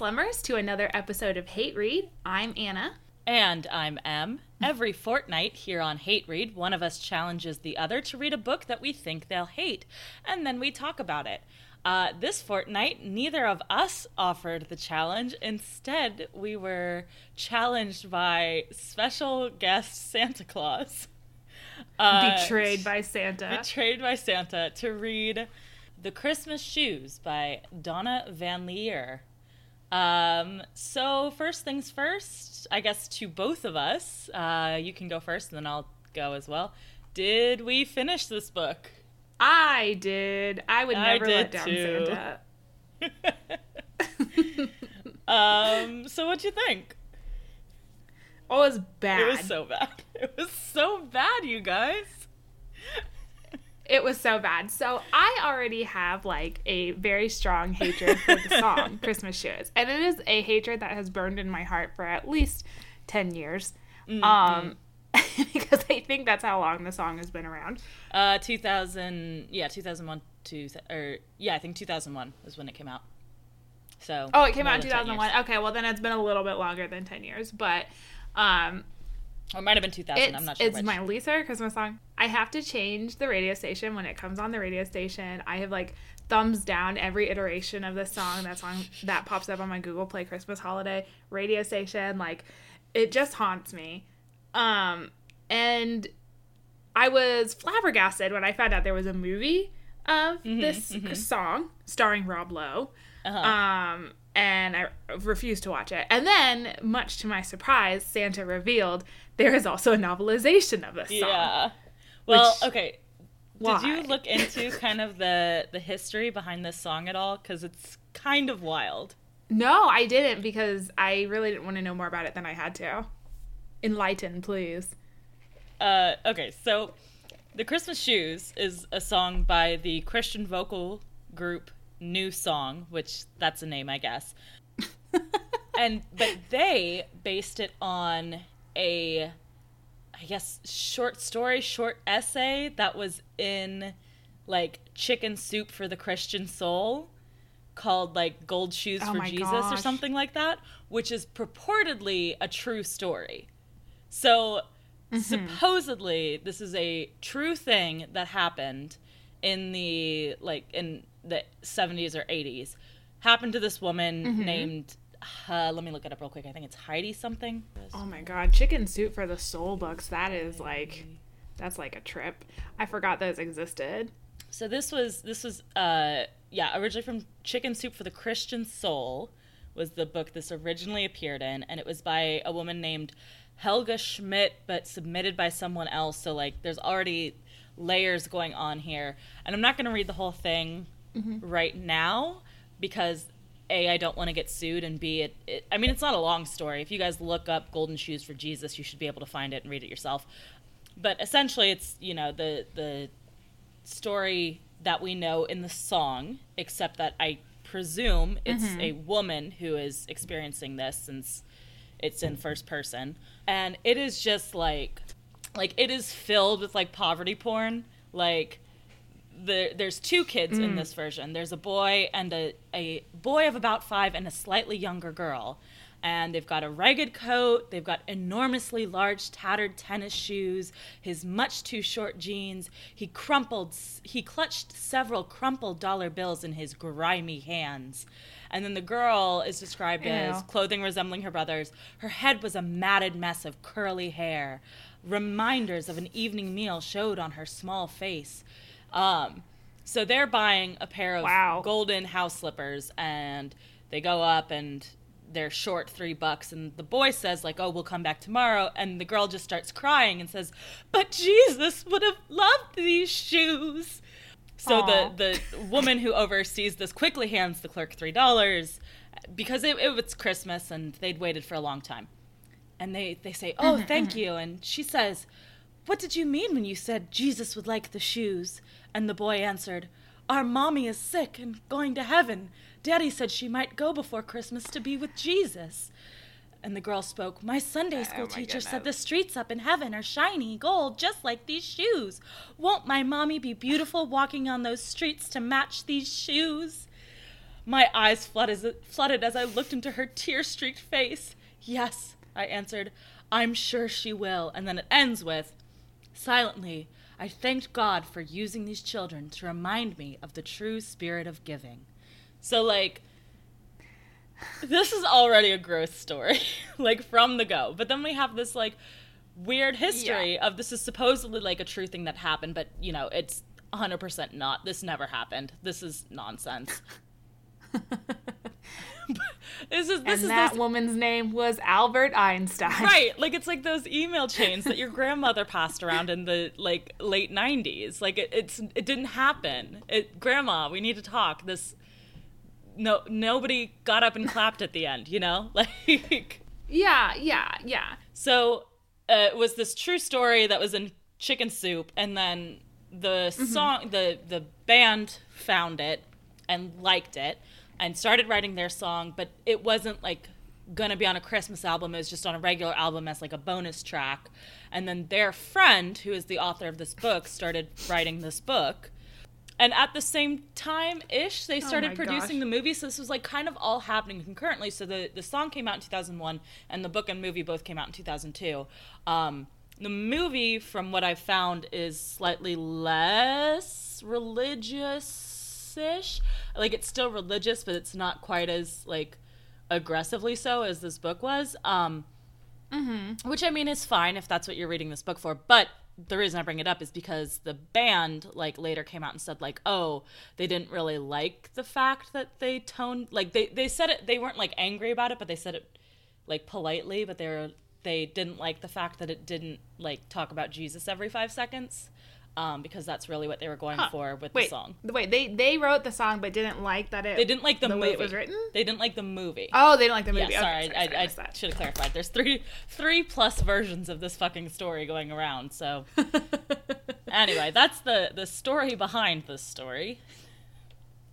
Slummers, to another episode of Hate Read. I'm Anna. And I'm Em. Every fortnight here on Hate Read, one of us challenges the other to read a book that we think they'll hate, and then we talk about it. Uh, this fortnight, neither of us offered the challenge. Instead, we were challenged by special guest Santa Claus. Uh, betrayed by Santa. Betrayed by Santa to read The Christmas Shoes by Donna VanLiere. Um, so, first things first, I guess to both of us, uh, you can go first and then I'll go as well. Did we finish this book? I did. I would never I let down too. Santa. um, so what'd you think? Oh, it was bad. It was so bad. It was so bad, you guys. It was so bad. So I already have like a very strong hatred for the song Christmas Shoes. And it is a hatred that has burned in my heart for at least 10 years. Mm-hmm. Um because I think that's how long the song has been around. Uh, 2000, yeah, 2001 to, or yeah, I think 2001 is when it came out. So. Oh, it came out in 2001. Okay, well then it's been a little bit longer than 10 years, but, um. It might have been 2000. I'm not sure. It's which. my least favorite Christmas song. I have to change the radio station when it comes on the radio station. I have like thumbs down every iteration of this song. That song that pops up on my Google Play Christmas holiday radio station. Like, it just haunts me. Um, and I was flabbergasted when I found out there was a movie of mm-hmm, this mm-hmm. song starring Rob Lowe. Uh-huh. Um, and I refused to watch it. And then, much to my surprise, Santa revealed there is also a novelization of this song. Yeah. Well, which, okay. Why? Did you look into kind of the the history behind this song at all? Because it's kind of wild. No, I didn't because I really didn't want to know more about it than I had to. Enlighten, please. Uh, okay, so the Christmas Shoes is a song by the Christian vocal group NewSong, which that's a name, I guess. and but they based it on a I guess short story, short essay that was in like Chicken Soup for the Christian Soul called like Gold Shoes oh for Jesus gosh. or something like that, which is purportedly a true story. So mm-hmm. supposedly this is a true thing that happened in the like in the 70s or 80s. Happened to this woman mm-hmm. named uh, let me look it up real quick. I think it's Heidi something. Oh my god, chicken soup for the soul books. That is like that's like a trip. I forgot those existed. So this was this was uh yeah, originally from Chicken Soup for the Christian Soul was the book this originally appeared in and it was by a woman named Helga Schmidt, but submitted by someone else. So like, there's already layers going on here, and I'm not going to read the whole thing mm-hmm. right now because a I don't want to get sued, and b it, it. I mean, it's not a long story. If you guys look up "Golden Shoes for Jesus," you should be able to find it and read it yourself. But essentially, it's you know the the story that we know in the song, except that I presume it's mm-hmm. a woman who is experiencing this since it's in first person and it is just like like it is filled with like poverty porn like the, there's two kids mm. in this version there's a boy and a, a boy of about five and a slightly younger girl and they've got a ragged coat they've got enormously large tattered tennis shoes his much too short jeans he crumpled he clutched several crumpled dollar bills in his grimy hands and then the girl is described Ew. as clothing resembling her brother's. Her head was a matted mess of curly hair. Reminders of an evening meal showed on her small face. Um, so they're buying a pair of wow. golden house slippers, and they go up and they're short three bucks and the boy says like oh we'll come back tomorrow and the girl just starts crying and says but jesus would have loved these shoes so Aww. the the woman who oversees this quickly hands the clerk three dollars because it, it, was Christmas and they'd waited for a long time. And they, they say, Oh, mm-hmm, thank mm-hmm. you. And she says, What did you mean when you said Jesus would like the shoes? And the boy answered, Our mommy is sick and going to heaven. Daddy said she might go before Christmas to be with Jesus. And the girl spoke, My Sunday school oh my teacher goodness. said the streets up in heaven are shiny gold, just like these shoes. Won't my mommy be beautiful walking on those streets to match these shoes? My eyes flooded, flooded as I looked into her tear streaked face. Yes, I answered. I'm sure she will. And then it ends with Silently, I thanked God for using these children to remind me of the true spirit of giving. So, like, this is already a gross story, like, from the go. But then we have this, like, weird history yeah. of this is supposedly like a true thing that happened, but, you know, it's 100% not. This never happened. This is nonsense. this is this and is that woman's name was Albert Einstein. Right, like it's like those email chains that your grandmother passed around in the like late '90s. Like it, it's it didn't happen. It, Grandma, we need to talk. This no nobody got up and clapped at the end. You know, like yeah, yeah, yeah. So uh, it was this true story that was in Chicken Soup, and then the mm-hmm. song, the the band found it and liked it and started writing their song, but it wasn't like gonna be on a Christmas album. It was just on a regular album as like a bonus track. And then their friend, who is the author of this book, started writing this book. And at the same time ish, they oh started oh producing gosh. the movie. So this was like kind of all happening concurrently. So the, the song came out in 2001, and the book and movie both came out in 2002. Um, the movie, from what I've found, is slightly less religious ish. Like it's still religious, but it's not quite as like aggressively so as this book was. Um, mm-hmm. Which I mean is fine if that's what you're reading this book for. But the reason I bring it up is because the band like later came out and said like, oh, they didn't really like the fact that they toned like they they said it. They weren't like angry about it, but they said it like politely. But they were they didn't like the fact that it didn't like talk about Jesus every five seconds um, because that's really what they were going huh. for with wait, the song. Wait, they they wrote the song but didn't like that it. They didn't like the, the movie. it was written. They didn't like the movie. Oh, they didn't like the movie. Yeah, sorry, okay, sorry, I, I, I should have clarified. There's three three plus versions of this fucking story going around. So anyway, that's the the story behind this story.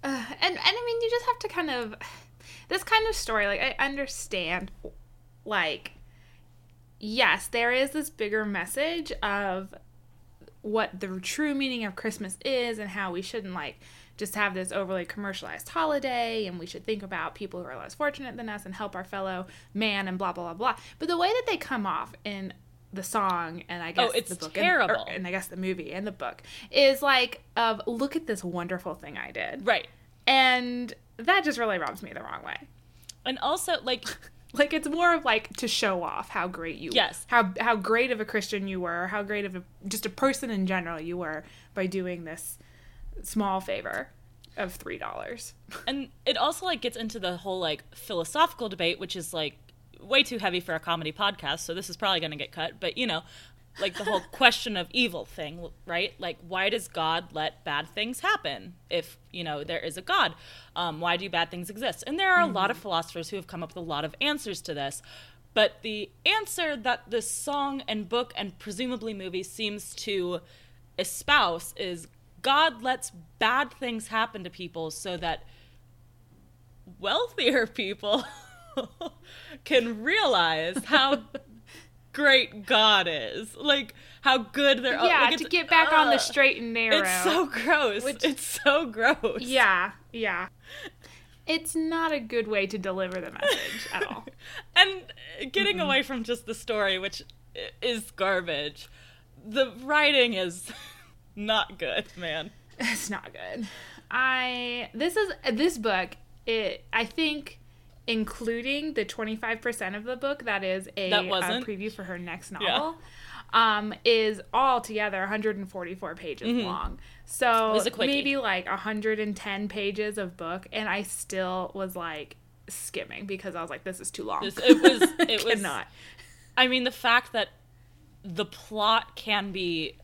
Uh, and and I mean, you just have to kind of this kind of story. Like I understand, like yes, there is this bigger message of what the true meaning of Christmas is and how we shouldn't like just have this overly commercialized holiday and we should think about people who are less fortunate than us and help our fellow man and blah blah blah blah. But the way that they come off in the song and I oh, guess oh, it's the book terrible. And, or, and I guess the movie and the book is like of look at this wonderful thing I did. Right. And that just really rubs me the wrong way. And also like like it's more of like to show off how great you yes. how how great of a christian you were how great of a just a person in general you were by doing this small favor of three dollars. And it also like gets into the whole like philosophical debate which is like way too heavy for a comedy podcast so this is probably going to get cut but you know like the whole question of evil thing, right? Like, why does God let bad things happen if, you know, there is a God? Um, why do bad things exist? And there are mm-hmm. a lot of philosophers who have come up with a lot of answers to this. But the answer that this song and book and presumably movie seems to espouse is God lets bad things happen to people so that wealthier people can realize how great God is. Like how good they're. All, Yeah, like, to get back uh, on the straight and narrow. It's so gross. Which, it's so gross. Yeah, yeah. It's not a good way to deliver the message at all. and getting mm-hmm. away from just the story, which is garbage, the writing is not good, man. It's not good. I this is this book. It I think including the 25% of the book that is a, that a preview for her next novel, yeah. um, is all together 144 pages mm-hmm. long. So maybe like 110 pages of book, and I still was like skimming because I was like, this is too long. This, it was. It was not. I mean, the fact that the plot can be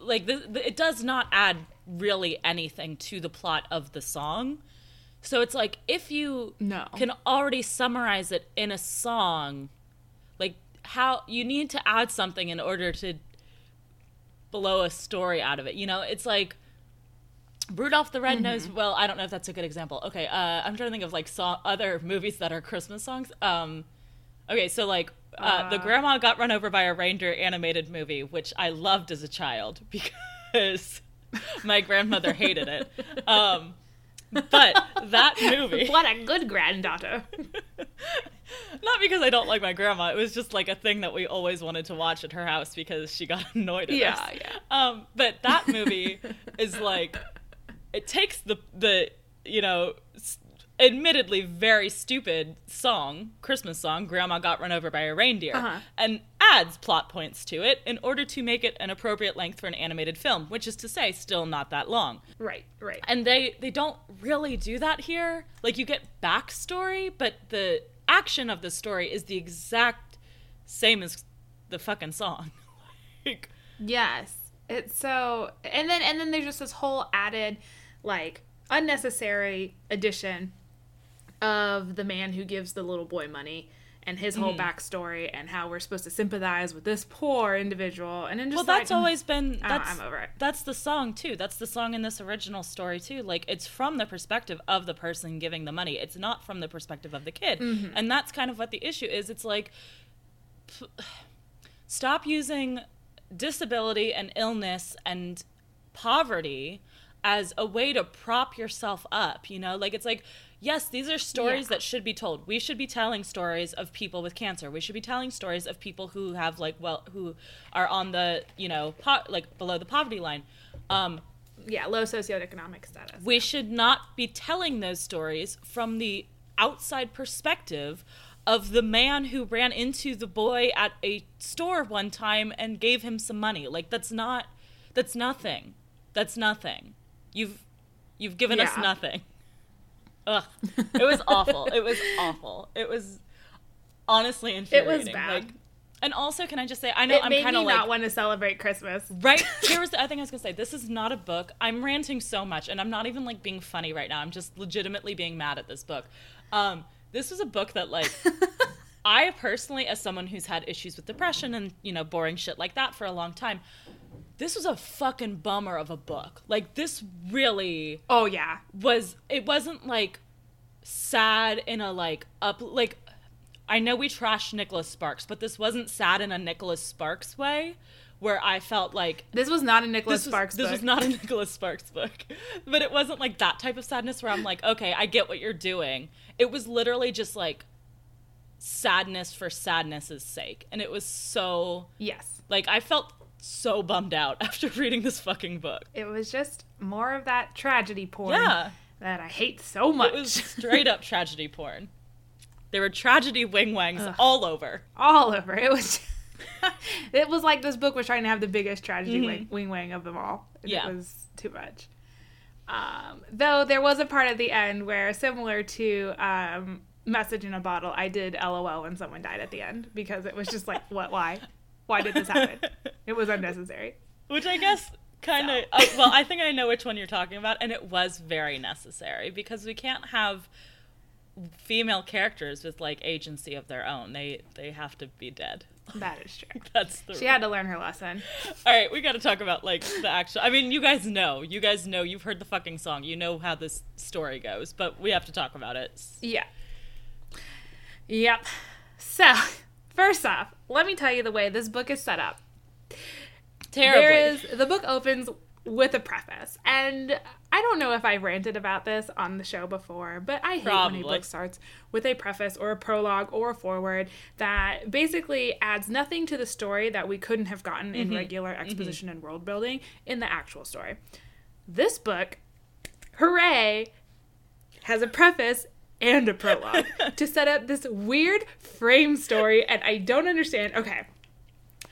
like the, the, it does not add really anything to the plot of the song so it's like if you no. can already summarize it in a song, like how you need to add something in order to blow a story out of it. You know, it's like Rudolph the Red Nose. Mm-hmm. Well, I don't know if that's a good example. Okay, uh, I'm trying to think of like song, other movies that are Christmas songs. Um, okay, so like uh, uh, the Grandma Got Run Over by a Reindeer animated movie, which I loved as a child because my grandmother hated it. Um, But that movie, what a good granddaughter. not because I don't like my grandma, it was just like a thing that we always wanted to watch at her house because she got annoyed at Yeah, us. yeah. Um, but that movie is like, it takes the the you know, admittedly very stupid song, Christmas song, "Grandma Got Run Over by a Reindeer," Uh-huh. and adds plot points to it in order to make it an appropriate length for an animated film, which is to say, still not that long. Right, right. And they they don't really do that here. Like you get backstory, but the action of the story is the exact same as the fucking song. like, Yes. It's so and then and then there's just this whole added like unnecessary addition of the man who gives the little boy money and his whole backstory and how we're supposed to sympathize with this poor individual and then just well, that's always been I- that's I'm over it. That's the song too. That's the song in this original story too. Like it's from the perspective of the person giving the money. It's not from the perspective of the kid. Mm-hmm. And that's kind of what the issue is. It's like p- stop using disability and illness and poverty as a way to prop yourself up, you know? Like it's like yes, these are stories Yeah. that should be told. We should be telling stories of people with cancer. We should be telling stories of people who have like well who are on the, you know, po- like below the poverty line. Um yeah, low socioeconomic status. we should not be telling those stories from the outside perspective of the man who ran into the boy at a store one time and gave him some money. Like that's not that's nothing. That's nothing. You've you've given us nothing. Ugh. It was awful. it was awful. It was honestly infuriating. It was bad. Like and also can I just say I know it I'm kind of like not want to celebrate Christmas. Right. Here was the other thing I was gonna say. This is not a book. I'm ranting so much, and I'm not even like being funny right now. I'm just legitimately being mad at this book. Um, this was a book that like I personally, as someone who's had issues with depression and you know boring shit like that for a long time, this was a fucking bummer of a book. Like this really Oh yeah. was. It wasn't like sad in a like up like. I know we trashed Nicholas Sparks, but this wasn't sad in a Nicholas Sparks way, where I felt like This was not a Nicholas this was, Sparks this book. was not a Nicholas Sparks book, but it wasn't like that type of sadness where I'm like, okay, I get what you're doing. It was literally just like sadness for sadness's sake, and it was so yes. like I felt so bummed out after reading this fucking book. It was just more of that tragedy porn Yeah, that I hate so much. it was straight up tragedy porn. There were tragedy wing wangs all over. all over. It was it was like this book was trying to have the biggest tragedy wing, wing wang of them all. And Mm-hmm. Yeah. It was too much. Um, though there was a part at the end where, similar to um, Message in a Bottle, I did LOL when someone died at the end because it was just like, what, why? Why did this happen? It was unnecessary. Which I guess kind of well, I think I know which one you're talking about, and it was very necessary because we can't have female characters with like agency of their own. They they have to be dead. That is true. That's the. She had to learn her lesson. All right, we got to talk about like the actual. I mean, you guys know, you guys know, you've heard the fucking song, you know how this story goes, but we have to talk about it. Yeah. Yep. So, first off, let me tell you the way this book is set up. Terribly. There is the book opens with a preface, and I don't know if I ranted about this on the show before, but I hate when a book starts with a preface or a prologue or a foreword that basically adds nothing to the story that we couldn't have gotten in mm-hmm. regular mm-hmm. exposition and world building in the actual story. This book, hooray, has a preface and a prologue to set up this weird frame story, and I don't understand. Okay.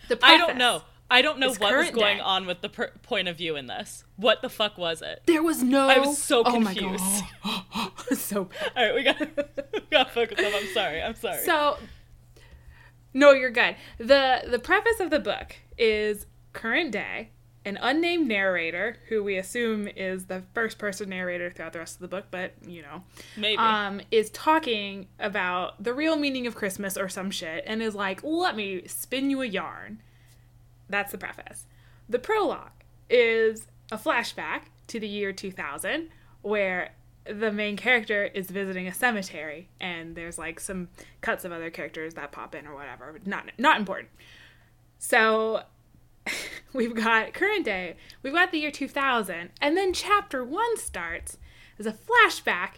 The I don't know. I don't know what was going day. on with the per- point of view in this. What the fuck was it? There was no. I was so Oh confused. God. so bad. All right, we got we got focus up. I'm sorry. I'm sorry. So, no, you're good. the The preface of the book is current day. An unnamed narrator, who we assume is the first person narrator throughout the rest of the book, but you know, Maybe. um, is talking about the real meaning of Christmas or some shit, and is like, "Let me spin you a yarn." That's the preface. The prologue is a flashback to the year 2000, where the main character is visiting a cemetery, and there's like some cuts of other characters that pop in or whatever. but Not not important. So we've got current day, we've got the year 2000, and then chapter one starts as a flashback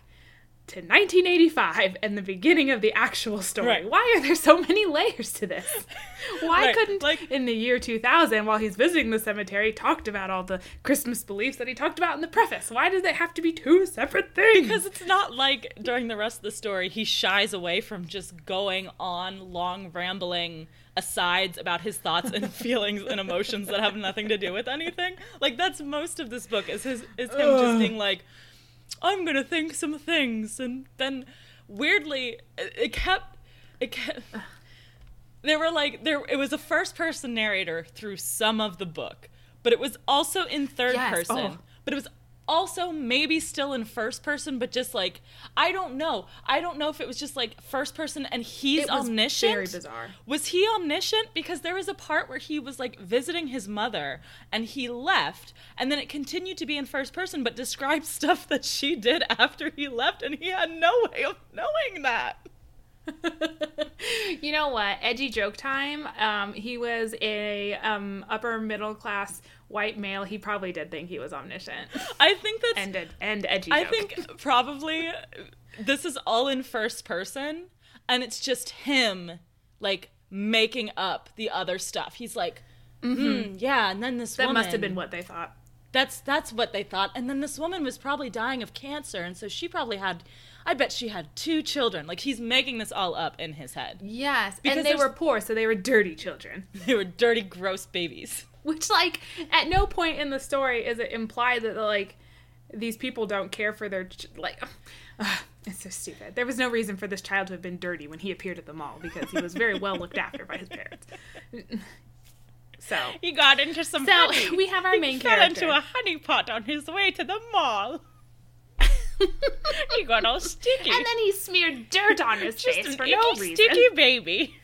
to 1985 and the beginning of the actual story. Right. Why are there so many layers to this? Why Right, couldn't like- in the year 2000 while he's visiting the cemetery talked about all the Christmas beliefs that he talked about in the preface? Why does it have to be two separate things? Because it's not like during the rest of the story he shies away from just going on long rambling asides about his thoughts and feelings and emotions that have nothing to do with anything. Like that's most of this book is his is him just being like, I'm gonna think some things, and then weirdly it, it kept it kept. There were like there it was a first person narrator through some of the book, but it was also in third Yes, oh. person. oh. But it was also maybe still in first person, but just like I don't know. I don't know if it was just like first person and he's It was omniscient. very bizarre. Was he omniscient? Because there was a part where he was like visiting his mother and he left, and then it continued to be in first person, but described stuff that she did after he left, and he had no way of knowing that. you know what? Edgy joke time. Um, he was a um, upper middle class white male. He probably did think he was omniscient. I think that's And ed- and edgy. I joke. think probably this is all in first person and it's just him like making up the other stuff. He's like, mm, yeah, and then this that woman must have been what they thought. That's that's what they thought. And then this woman was probably dying of cancer and so she probably had I bet she had two children. Like he's making this all up in his head. Yes, Because and they were poor, so they were dirty children. They were dirty gross babies. Which, like, at no point in the story is it implied that like these people don't care for their ch- like. ugh, it's so stupid. There was no reason for this child to have been dirty when he appeared at the mall because he was very well looked after by his parents. So He got into some So, honey. we have our he main fell character. into a honey pot on his way to the mall. he got all sticky. and then he smeared dirt on his Just face for no reason. sticky baby.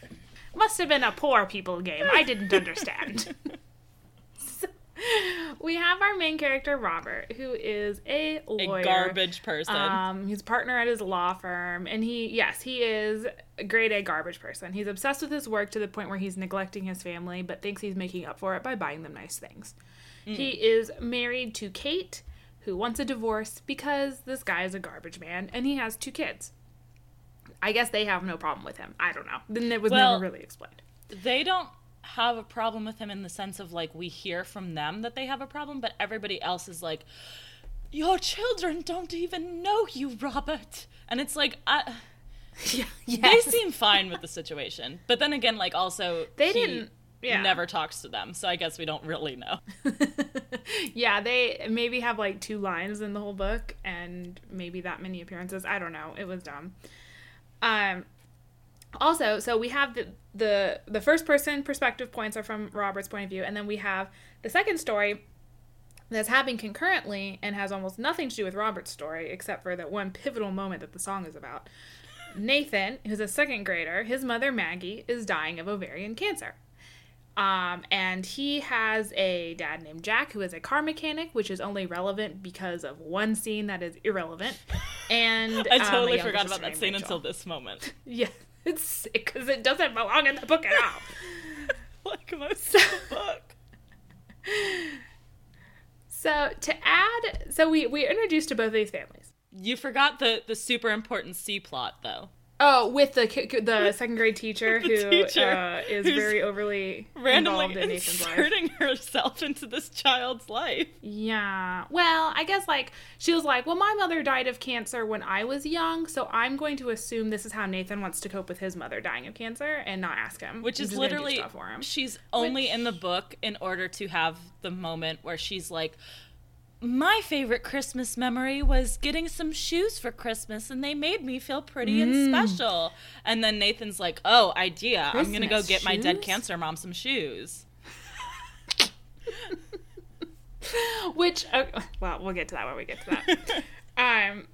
Must have been a poor people game. I didn't understand. We have our main character Robert, who is a A lawyer. garbage person. Um, he's a partner at his law firm, and he, yes, he is a grade A garbage person. He's obsessed with his work to the point where he's neglecting his family, but thinks he's making up for it by buying them nice things. He is married to Kate, who wants a divorce because this guy is a garbage man, and he has two kids. I guess they have no problem with him. I don't know. Then it was Well- never really explained. they don't have a problem with him in the sense of like we hear from them that they have a problem, but everybody else is like, "Your children don't even know you, Robert," and it's like, I, Yeah, they seem fine with the situation, but then again, like also They he didn't- yeah. never talks to them, so I guess we don't really know. yeah, they maybe have like two lines in the whole book and maybe that many appearances. I don't know. It was dumb. Um also, so we have the the the first person perspective points are from Robert's point of view and then we have the second story that's happening concurrently and has almost nothing to do with Robert's story except for that one pivotal moment that the song is about. Nathan, who's a second grader, his mother Maggie is dying of ovarian cancer. Um, and he has a dad named Jack who is a car mechanic, which is only relevant because of one scene that is irrelevant. And I um, totally younger forgot about that scene Rachel. until this moment. Yeah, it's sick because it doesn't belong in the book at all. like most of the book. So to add, so we we introduced to both of these families. You forgot the the super important C plot though. Oh, with the the second grade teacher who teacher uh, is very overly Randomly in inserting herself into this child's life. Yeah. Well, I guess like she was like, "Well, my mother died of cancer when I was young, so I'm going to assume this is how Nathan wants to cope with his mother dying of cancer and not ask him." Which I'm is just gonna do literally stuff for him. she's only in the book in order to have the moment where she's like my favorite Christmas memory was getting some shoes for Christmas and they made me feel pretty Mm. and special. And then Nathan's like, "Oh, idea. I'm going to go Christmas get my dead cancer mom some shoes." Which, uh, well, we'll get to that when we get to that. um,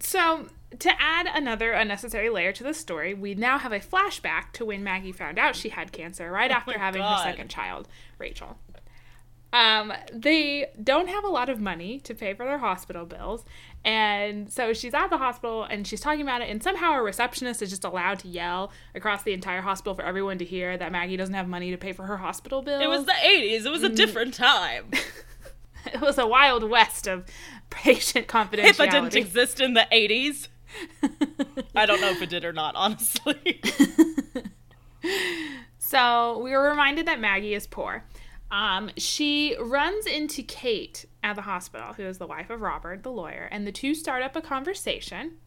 so to add another unnecessary layer to the story, we now have a flashback to when Maggie found out she had cancer right after Oh my having God. her second child, Rachel. Um, they don't have a lot of money to pay for their hospital bills, and so she's at the hospital and she's talking about it, and somehow a receptionist is just allowed to yell across the entire hospital for everyone to hear that Maggie doesn't have money to pay for her hospital bill. It was the 80s. It was a Mm. different time. it was a wild west of patient confidentiality. HIPAA didn't exist in the 80s. I don't know if it did or not, honestly. so we were reminded that Maggie is poor. Um, she runs into Kate at the hospital, who is the wife of Robert, the lawyer, and the two start up a conversation.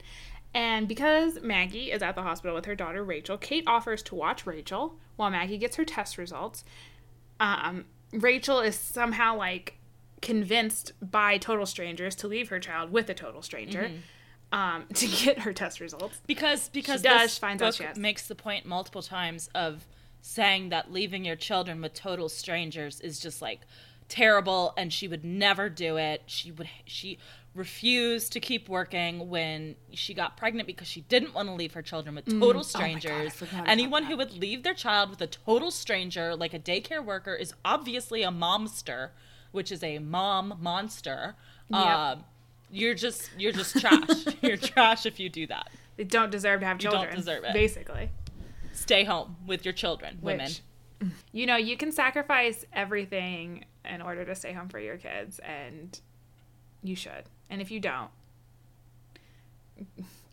And because Maggie is at the hospital with her daughter Rachel, Kate offers to watch Rachel while Maggie gets her test results. Um, Rachel is somehow like convinced by total strangers to leave her child with a total stranger. Mm-hmm. Um, to get her test results because because She does, this finds out book makes the point multiple times of saying that leaving your children with total strangers is just like terrible and she would never do it. She would she refused to keep working when she got pregnant because she didn't want to leave her children with total Oh God, I strangers. forgot about anyone who would leave their child with a total stranger like a daycare worker is obviously a momster which is a mom monster. Yep. um, you're just you're just trash. You're trash if you do that. They don't deserve to have children. You don't deserve it. basically stay home with your children, women. Which, you know, you can sacrifice everything in order to stay home for your kids, and you should. And if you don't,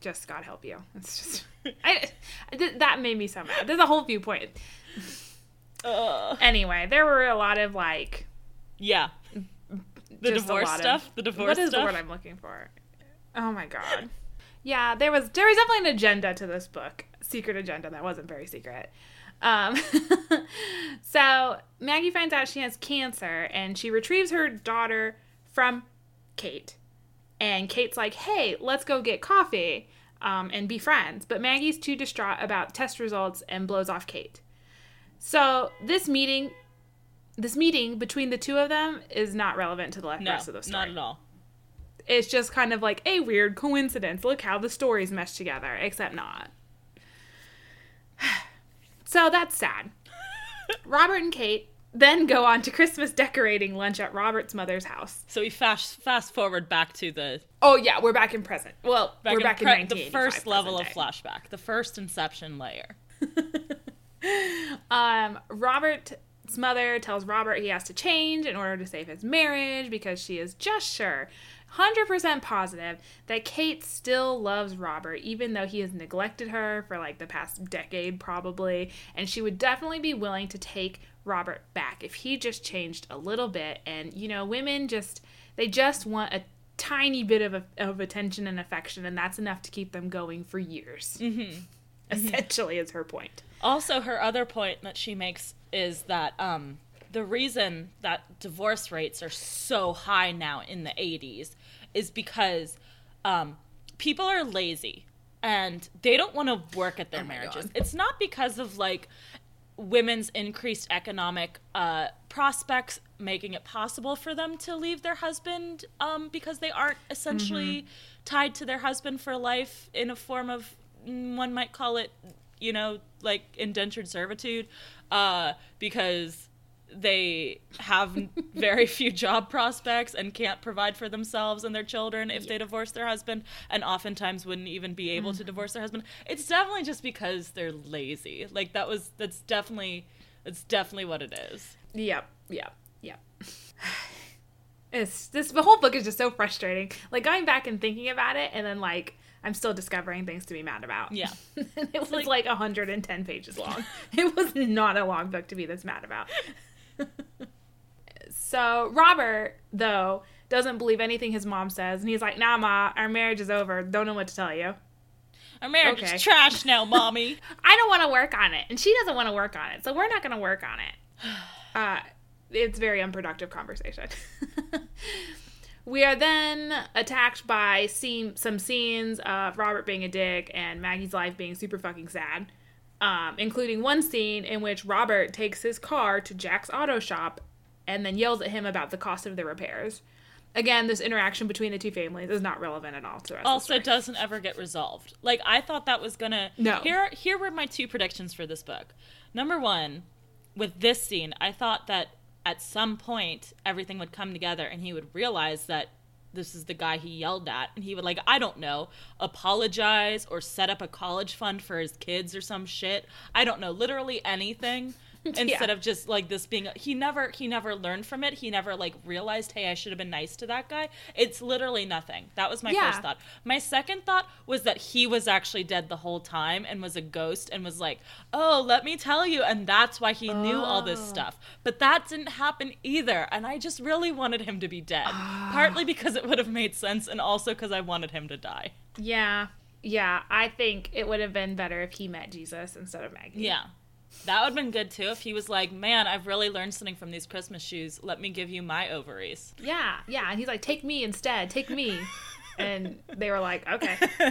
just God help you. It's just I, th- that made me so mad. There's a whole viewpoint. Ugh. Anyway, there were a lot of like Yeah. The divorce lot of- stuff. the divorce What is stuff. the word I'm looking for? Oh my god. Yeah, there was there was definitely an agenda to this book, secret agenda that wasn't very secret. Um, so Maggie finds out she has cancer, and she retrieves her daughter from Kate. And Kate's like, "Hey, let's go get coffee um, and be friends." But Maggie's too distraught about test results and blows off Kate. So this meeting, this meeting between the two of them is not relevant to the no, rest of the story not at all. it's just kind of like a weird coincidence. Look how the stories mesh together, except not. So that's sad. Robert and Kate then go on to Christmas decorating lunch at Robert's mother's house. So we fast fast forward back to the Oh yeah, we're back in present. Well, back we're in back pre- in the first level of day. flashback, the first Inception layer. Um, Robert's mother tells Robert he has to change in order to save his marriage because she is just sure, 100% positive, that Kate still loves Robert, even though he has neglected her for like the past decade, probably. And she would definitely be willing to take Robert back if he just changed a little bit. And, you know, women just, they just want a tiny bit of, of attention and affection, and that's enough to keep them going for years. Mm-hmm. Essentially, is her point. Also, her other point that she makes is that um, the reason that divorce rates are so high now in the 80s is because um, people are lazy and they don't want to work at their Oh marriages. God. It's not because of like women's increased economic uh, prospects making it possible for them to leave their husband um, because they aren't essentially Mm-hmm. tied to their husband for life in a form of mm, one might call it you know like indentured servitude uh, because they have very few job prospects and can't provide for themselves and their children if they divorce their husband and oftentimes wouldn't even be able Mm-hmm. to divorce their husband it's definitely just because they're lazy like that was that's definitely that's definitely what it is Yep, yep, yep. It's this the whole book is just so frustrating. Like going back and thinking about it, and then like I'm still discovering things to be mad about. Yeah. it was like- like 110 pages long. it was not a long book to be this mad about. So Robert though doesn't believe anything his mom says, and he's like, "Nah, ma, our marriage is over. Don't know what to tell you. our marriage Okay. is trash now mommy I don't want to work on it, and she doesn't want to work on it, so we're not going to work on it. Uh, it's very unproductive conversation. we are then attacked by scene, some scenes of Robert being a dick and Maggie's life being super fucking sad, um, including one scene in which Robert takes his car to Jack's auto shop and then yells at him about the cost of the repairs. Again, this interaction between the two families is not relevant at all to the rest of the also doesn't ever get resolved. Like I thought that was gonna. No. Here, here were my two predictions for this book. Number one, with this scene, I thought that at some point everything would come together and he would realize that this is the guy he yelled at, and he would like I don't know, apologize or set up a college fund for his kids or some shit. I don't know, literally anything instead of just like this being he never he never learned from it he never like realized hey i should have been nice to that guy it's literally nothing that was my Yeah. first thought my second thought was that he was actually dead the whole time and was a ghost and was like oh let me tell you and that's why he knew all this Oh. stuff but that didn't happen either and i just really wanted him to be dead partly because it would have made sense and also because i wanted him to die Yeah. Yeah. I think it would have been better if he met Jesus instead of Maggie. Yeah. That would have been good too if he was like, Man, I've really learned something from these Christmas shoes. Let me give you my ovaries. Yeah. Yeah. And he's like, take me instead. Take me. and they were like, okay.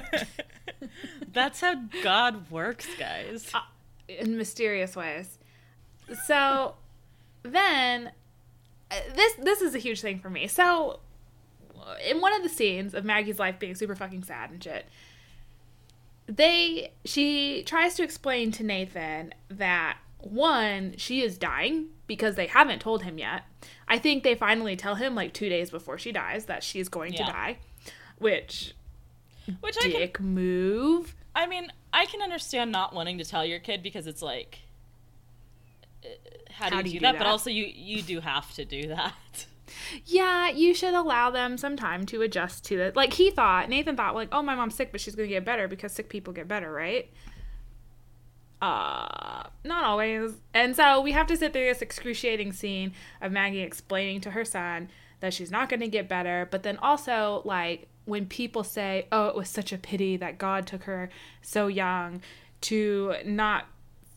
That's how God works, guys. in mysterious ways. So then uh, this this is a huge thing for me. So in one of the scenes of Maggie's life being super fucking sad and shit, they she tries to explain to Nathan that one, she is dying because they haven't told him yet. I think they finally tell him like 2 days before she dies that she's going to die, which Which I can, dick move. I mean, I can understand not wanting to tell your kid because it's like, uh, how do, How you, do do you that? do But also, you you do have to do that. Yeah, you should allow them some time to adjust to it. Like he thought, Nathan thought, like, oh, my mom's sick, but she's gonna get better because sick people get better, right? Uh, not always. And so we have to sit through this excruciating scene of Maggie explaining to her son that she's not gonna get better, but then also like when people say, oh, it was such a pity that God took her so young, to not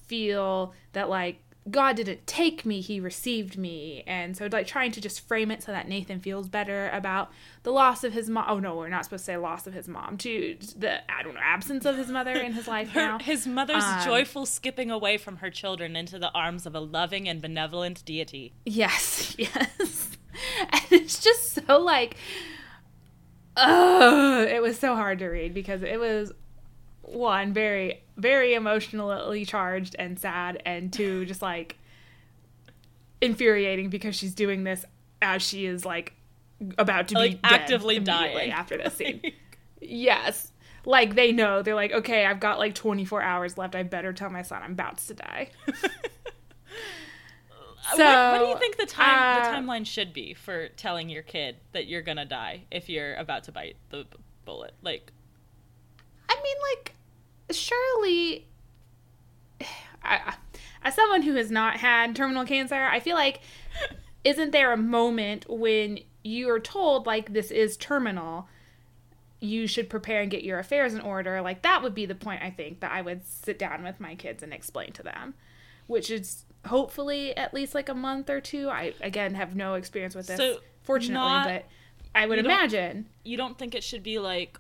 feel that like God didn't take me, he received me. And so like trying to just frame it so that Nathan feels better about the loss of his mom. Oh no, we're not supposed to say loss of his mom. To the I don't know, absence of his mother in his life Her, now. his mother's Um, joyful skipping away from her children into the arms of a loving and benevolent deity. Yes, yes. And it's just so like oh, it was so hard to read because it was one very very emotionally charged and sad and two just like infuriating because she's doing this as she is like about to be Like, dead actively dying. after this scene. yes. Like they know, they're like, okay, I've got like 24 hours left. I better tell my son I'm about to die. what, what do you think the time the uh, timeline should be for telling your kid that you're gonna die if you're about to bite the b- bullet? Like, I mean, like, surely, I, as someone who has not had terminal cancer, I feel like, isn't there a moment when you are told, like, this is terminal? You should prepare and get your affairs in order. Like, that would be the point, I think, that I would sit down with my kids and explain to them, which is hopefully at least like a month or two. I, again, have no experience with this, So, fortunately, not- but I would you imagine. you don't think it should be like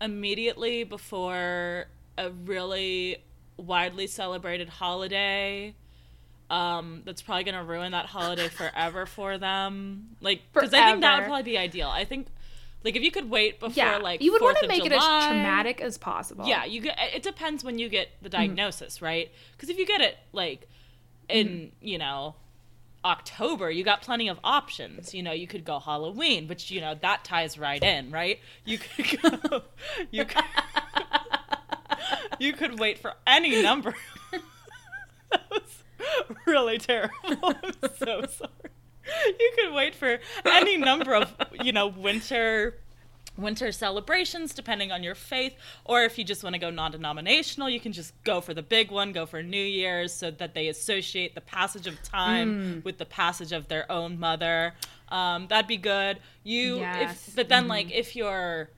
immediately before a really widely celebrated holiday um that's probably going to ruin that holiday forever for them like because i think that would probably be ideal i think like if you could wait before Yeah, like you would want to make it as traumatic as possible. yeah you get it depends when you get the Mm-hmm. diagnosis right because if you get it like in Mm-hmm. you know october you got plenty of options. You know you could go halloween which you know that ties right in right? You could go you could you could wait for any number. That was really terrible. I'm so sorry. You could wait for any number of you know winter winter celebrations depending on your faith or if you just want to go non-denominational you can just go for the big one go for new year's so that they associate the passage of time Mm. with the passage of their own mother um, that'd be good you Yes. if, but then like if you're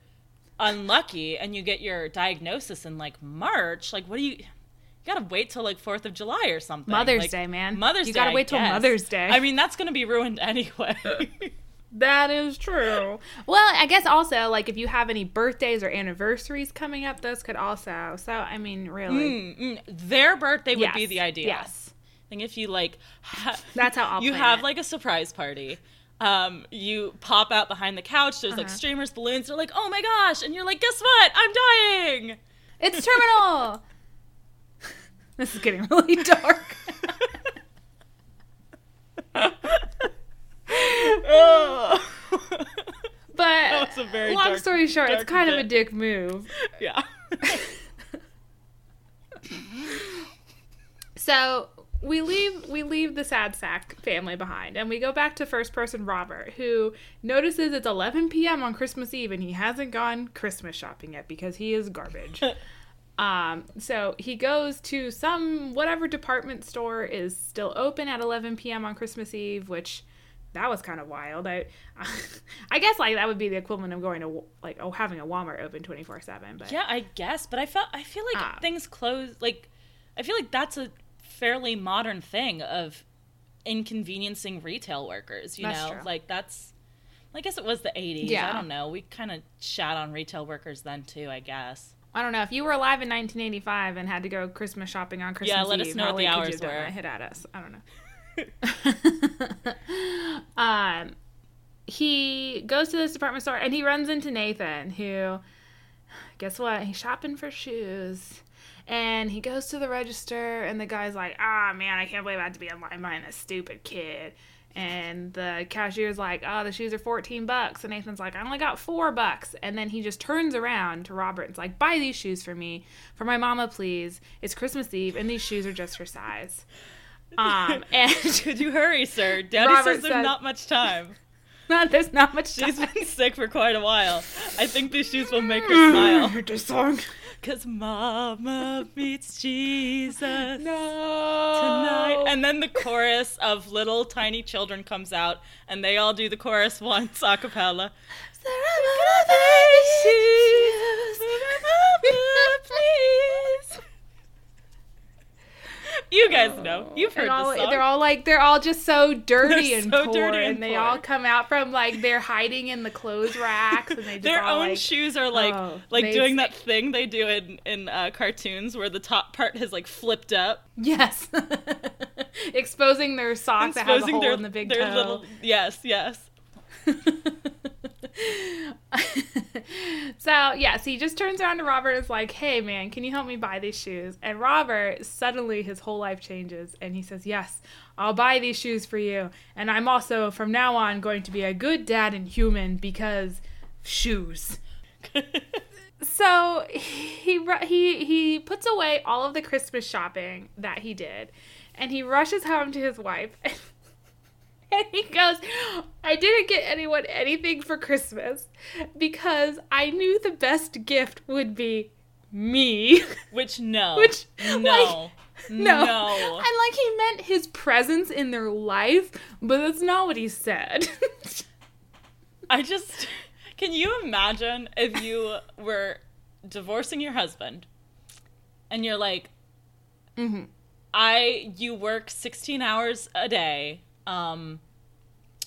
unlucky and you get your diagnosis in like march like what do you you gotta wait till like Fourth of July or something. Mother's Like, Day, man. Mother's You Day. gotta wait till. Mother's Day. I mean, that's gonna be ruined anyway. That is true. Well, I guess also like if you have any birthdays or anniversaries coming up, those could also. So I mean, really, Mm, mm. Their birthday would be the idea. Yes, I think if you like, ha- That's how I'll you have it. like a surprise party. Um, you pop out behind the couch. There's like Uh-huh. streamers, balloons. They're like, "Oh my gosh!" And you're like, "Guess what? I'm dying." it's terminal. this is getting really dark. Oh. But was a very long dark- story short, it's kind of a dick move. yeah. So we leave we leave the sad sack family behind and we go back to first person Robert who notices it's 11 p.m. on Christmas Eve and he hasn't gone Christmas shopping yet because he is garbage. um so he goes to some whatever department store is still open at 11 p.m. on Christmas Eve which that was kind of wild. I I guess like that would be the equivalent of going to like oh having a Walmart open 24/7 but Yeah, I guess, but I felt I feel like Ah. things close like I feel like that's a fairly modern thing of inconveniencing retail workers, you know? true. Like that's I guess it was the 80s. Yeah. I don't know. We kind of shat on retail workers then too, I guess. I don't know if you were alive in 1985 and had to go Christmas shopping on Christmas Yeah, let us Eve, know what the hours were. Hit at us. I don't know. um, he goes to this department store and he runs into Nathan, who, guess what? He's shopping for shoes. And he goes to the register, and the guy's like, "Ah, man, I can't believe I had to be in line behind this stupid kid." And the cashier's like, "Oh, the shoes are fourteen bucks." And Nathan's like, "I only got four bucks." And then he just turns around to Robert and's like, "Buy these shoes for me, for my mama, please. It's Christmas Eve, and these shoes are just her size." Um, and Could you hurry, sir? Daddy Robert says there's not much time. Not, there's not much time. She's been sick for quite a while. I think these shoes will make her smile. This song. Cause Mama meets Jesus No. tonight. And then the chorus of little tiny children comes out, and they all do the chorus once a cappella. Please. You guys know. You've heard all, this song. They're all like they're all just so dirty They're and so poor, dirty and and they all come out from like they're hiding in the clothes racks, and they just Their all, own like, shoes are like oh, like doing that thing they do in in uh, cartoons where the top part has like flipped up, Yes, exposing their sock that has a exposing hole their in the big toe. little yes yes. so yes, he just turns around to Robert and is like, "Hey man, can you help me buy these shoes?" And Robert suddenly his whole life changes, and he says, "Yes, I'll buy these shoes for you, and I'm also from now on going to be a good dad and human because shoes." so he he he puts away all of the Christmas shopping that he did, and he rushes home to his wife. And he goes, I didn't get anyone anything for Christmas because I knew the best gift would be me. Which no, Which, no, like, no. no. And like he meant his presence in their life, but that's not what he said. I just can you imagine if you were divorcing your husband and you're like hmm I you work 16 hours a day. Um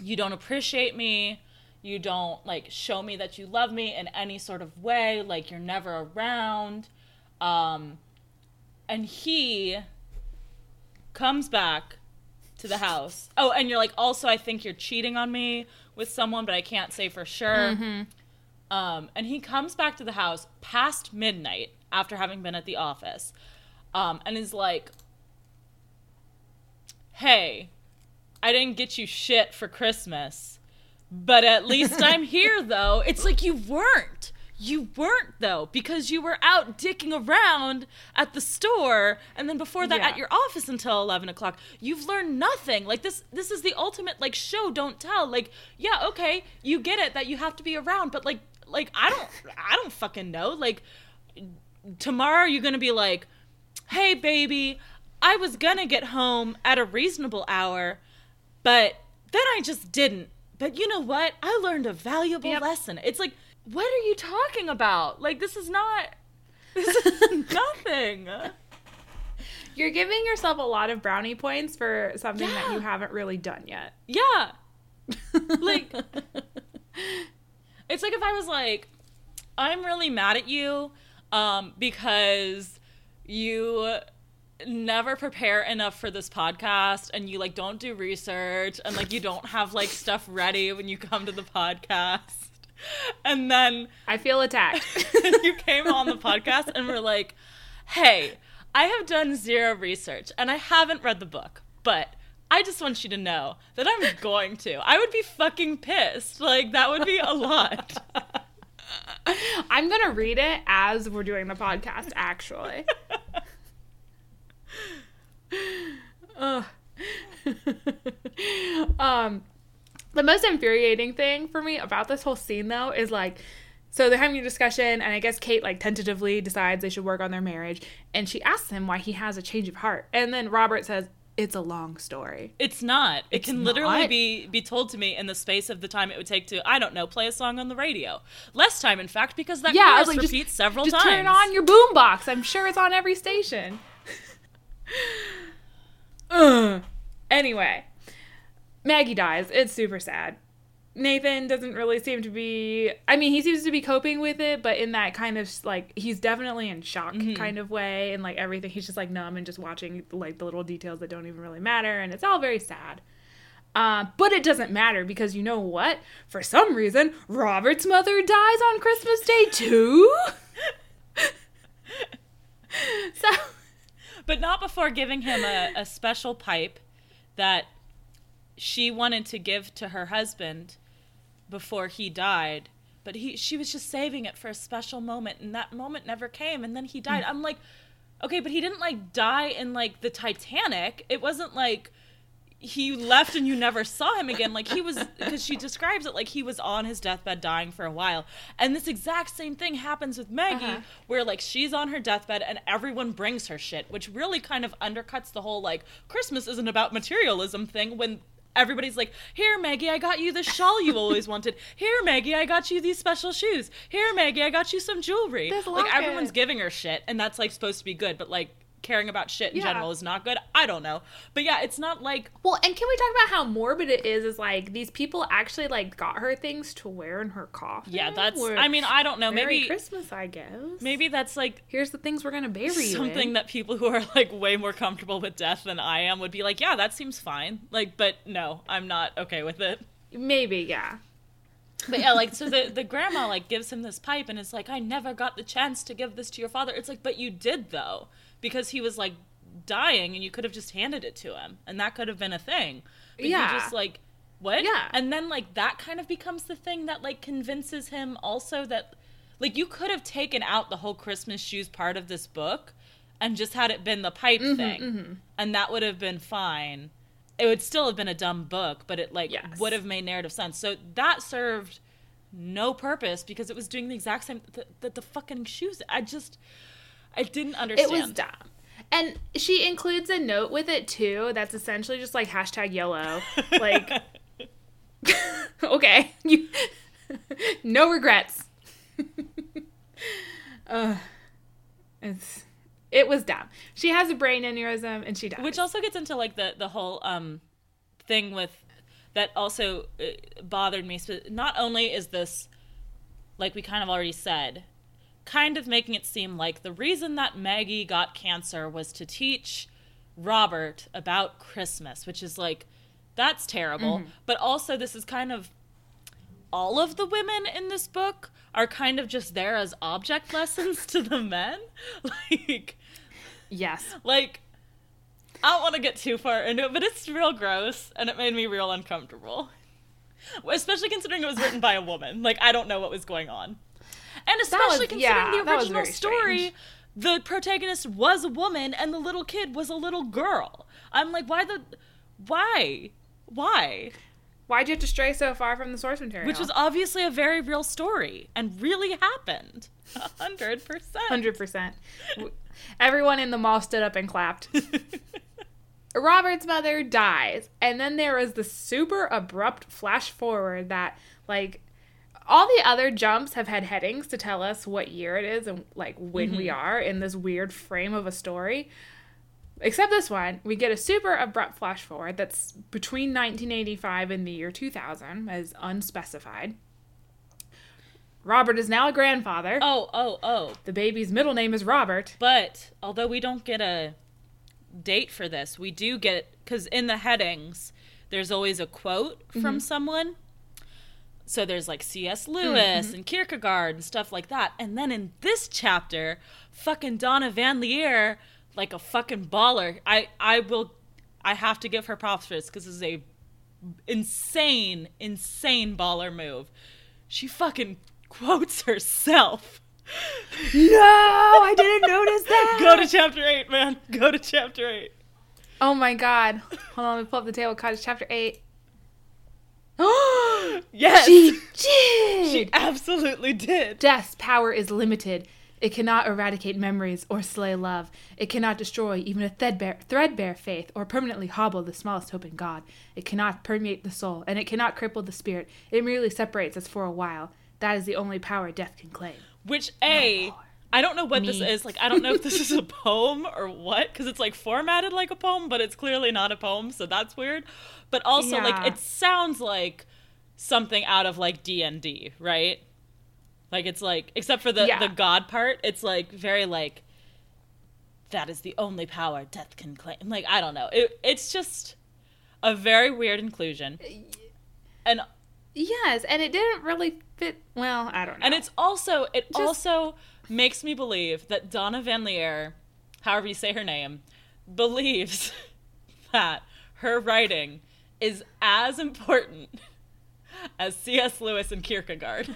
you don't appreciate me. You don't like show me that you love me in any sort of way, like you're never around. Um and he comes back to the house. Oh, and you're like also I think you're cheating on me with someone, but I can't say for sure. Um and he comes back to the house past midnight after having been at the office. Um and is like hey, I didn't get you shit for Christmas, but at least I'm here though. It's like you weren't. You weren't though, because you were out dicking around at the store and then before that Yeah. at your office until eleven o'clock. You've learned nothing. Like this this is the ultimate like show, don't tell. Like, yeah, okay, you get it that you have to be around, but like like I don't I don't fucking know. Like tomorrow you're gonna be like, hey baby, I was gonna get home at a reasonable hour, but then I just didn't. But you know what? I learned a valuable Yep. lesson. It's like, what are you talking about? Like this is not this is nothing. You're giving yourself a lot of brownie points for something that you haven't really done yet. Yeah. Like it's like if I was like, I'm really mad at you um, because you never prepare enough for this podcast and you like don't do research and like you don't have like stuff ready when you come to the podcast. And then I feel attacked. you came on the podcast and were like, hey, I have done zero research and I haven't read the book, but I just want you to know that I'm going to. I would be fucking pissed. Like, that would be a lot. I'm gonna read it as we're doing the podcast, actually. Ugh. um, the most infuriating thing for me about this whole scene, though, is like, so they're having a discussion, and I guess Kate like tentatively decides they should work on their marriage, and she asks him why he has a change of heart, and then Robert says, "It's a long story." It's not. It It's can literally not? be be told to me in the space of the time it would take to I don't know play a song on the radio. Less time, in fact, because that Yeah, chorus like, just- several Just times. turn on your boombox. I'm sure it's on every station. Ugh. Anyway, Maggie dies. It's super sad. Nathan doesn't really seem to be. I mean, he seems to be coping with it, but in that kind of like he's definitely in shock kind of way, and like everything, he's just like numb and just watching like the little details that don't even really matter, and it's all very sad. Uh, but it doesn't matter because you know what? For some reason, Robert's mother dies on Christmas Day too. so but not before giving him a, a special pipe that she wanted to give to her husband before he died. But he she was just saving it for a special moment and that moment never came and then he died. Hmm. I'm like okay but he didn't like die in like the titanic. It wasn't like he left and you never saw him again. Like he was because she describes it like he was on his deathbed dying for a while. And this exact same thing happens with maggie Uh-huh. where like she's on her deathbed and everyone brings her shit which really kind of undercuts the whole like christmas isn't about materialism thing when everybody's like here maggie i got you the shawl you always wanted. Here maggie i got you these special shoes. Here maggie i got you some jewelry. Like everyone's giving her shit and that's like supposed to be good but like caring about shit in Yeah. general is not good i don't know but yeah it's not like Well, and can we talk about how morbid it is? Is like these people actually like got her things to wear in her coffin. Yeah, that's. I mean, I don't know. Merry Maybe Christmas, I guess. maybe that's like here's the things we're gonna bury you something in. that people who are like way more comfortable with death than I am would be like, yeah, that seems fine. Like, but no, I'm not okay with it. maybe, yeah. But yeah, like so the the grandma like gives him this pipe and it's like, I never got the chance to give this to your father. It's like, but you did though, because he was like dying and you could have just handed it to him and that could have been a thing. But Yeah. just like what? Yeah. And then like that kind of becomes the thing that like convinces him also that like you could have taken out the whole Christmas shoes part of this book and just had it been the pipe Mm-hmm, thing. And that would have been fine. It would still have been a dumb book, but it like Yes. would have made narrative sense. So that served no purpose because it was doing the exact same that the, the fucking shoes. I just I didn't understand. It was dumb. And she includes a note with it too that's essentially just like hashtag YOLO. Like, okay. You, no regrets. uh, it's, it was dumb. She has a brain aneurysm and she dies. which also gets into like the the whole um thing with that also uh, bothered me not only is this like we kind of already said kind of making it seem like the reason that maggie got cancer was to teach robert about christmas which is like that's terrible mm-hmm. but also this is kind of all of the women in this book are kind of just there as object lessons to the men like yes. like, I don't want to get too far into it, but it's real gross, and it made me real uncomfortable. Especially considering it was written by a woman. Like, I don't know what was going on. And especially was- considering yeah, the original story, strange. the protagonist was a woman and the little kid was a little girl. I'm like, why the. Why? Why? Why'd you have to stray so far from the source material? Which was obviously a very real story and really happened. Hundred percent. hundred percent. Everyone in the mall stood up and clapped. Robert's mother dies, and then there is the super abrupt flash forward that, like, all the other jumps have had headings to tell us what year it is and like when we mm-hmm. are in this weird frame of a story. Except this one, we get a super abrupt flash forward that's between 1985 and the year 2000, as unspecified. Robert is now a grandfather. Oh, oh, oh. The baby's middle name is Robert. But although we don't get a date for this, we do get because in the headings there's always a quote from mm-hmm. someone. So there's like C.S. Lewis mm-hmm. and Kierkegaard and stuff like that. And then in this chapter, fucking Donna VanLiere, like a fucking baller. I I will, I have to give her props for this because this is a insane, insane baller move. She fucking quotes herself. No, I didn't notice that. Go to chapter eight, man. Go to chapter eight. Oh my god. Hold on, let me pull up the table contents, chapter 8. yes, she did! she absolutely did. Death's power is limited. It cannot eradicate memories or slay love. It cannot destroy even a threadbare, threadbare faith or permanently hobble the smallest hope in God. It cannot permeate the soul, and it cannot cripple the spirit. It merely separates us for a while. That is the only power death can claim. Which a I don't know what this is. Like I don't know if this is a poem or what because it's like formatted like a poem, but it's clearly not a poem, so that's weird. But also Yeah. like it sounds like something out of like D&D, right? Like it's like except for the Yeah. the god part, it's like very like that is the only power death can claim. Like I don't know. It it's just a very weird inclusion. And Yes, and it didn't really fit. Well, I don't know. And it's also it Just- also makes me believe that Donna VanLiere, however you say her name, believes that her writing is as important as C.S. Lewis and Kierkegaard.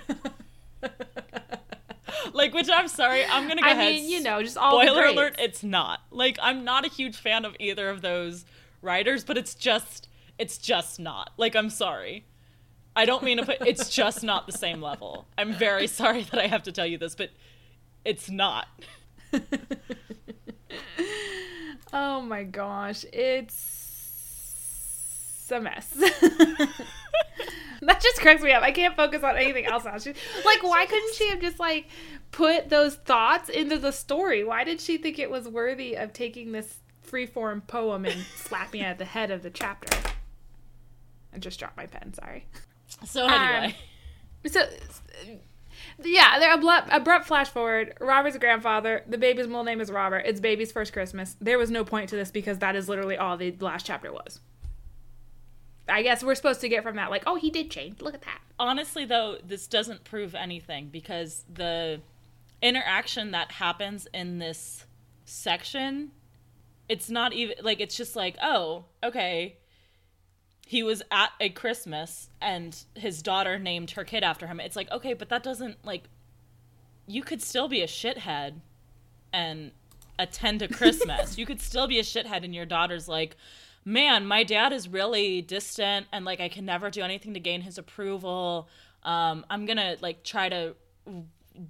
like, which I'm sorry, I'm gonna go I ahead. mean, you know, just all spoiler alert, it's not. Like, I'm not a huge fan of either of those writers, but it's just, it's just not. Like, I'm sorry. I don't mean to put. It's just not the same level. I'm very sorry that I have to tell you this, but it's not. Oh my gosh, it's a mess. that just cracks me up. I can't focus on anything else now. She, like, why couldn't she have just like put those thoughts into the story? Why did she think it was worthy of taking this freeform poem and slapping it at the head of the chapter? I just dropped my pen. Sorry. So anyway, um, So, yeah, they're abrupt, abrupt flash forward. Robert's grandfather. The baby's middle name is Robert. It's baby's first Christmas. There was no point to this because that is literally all the last chapter was. I guess we're supposed to get from that, like, oh, he did change. Look at that. honestly though, this doesn't prove anything because the interaction that happens in this section, it's not even like it's just like, oh, okay. He was at a Christmas and his daughter named her kid after him. It's like, okay, but that doesn't like you could still be a shithead and attend a Christmas. you could still be a shithead and your daughter's like, "Man, my dad is really distant and like I can never do anything to gain his approval. Um I'm to like try to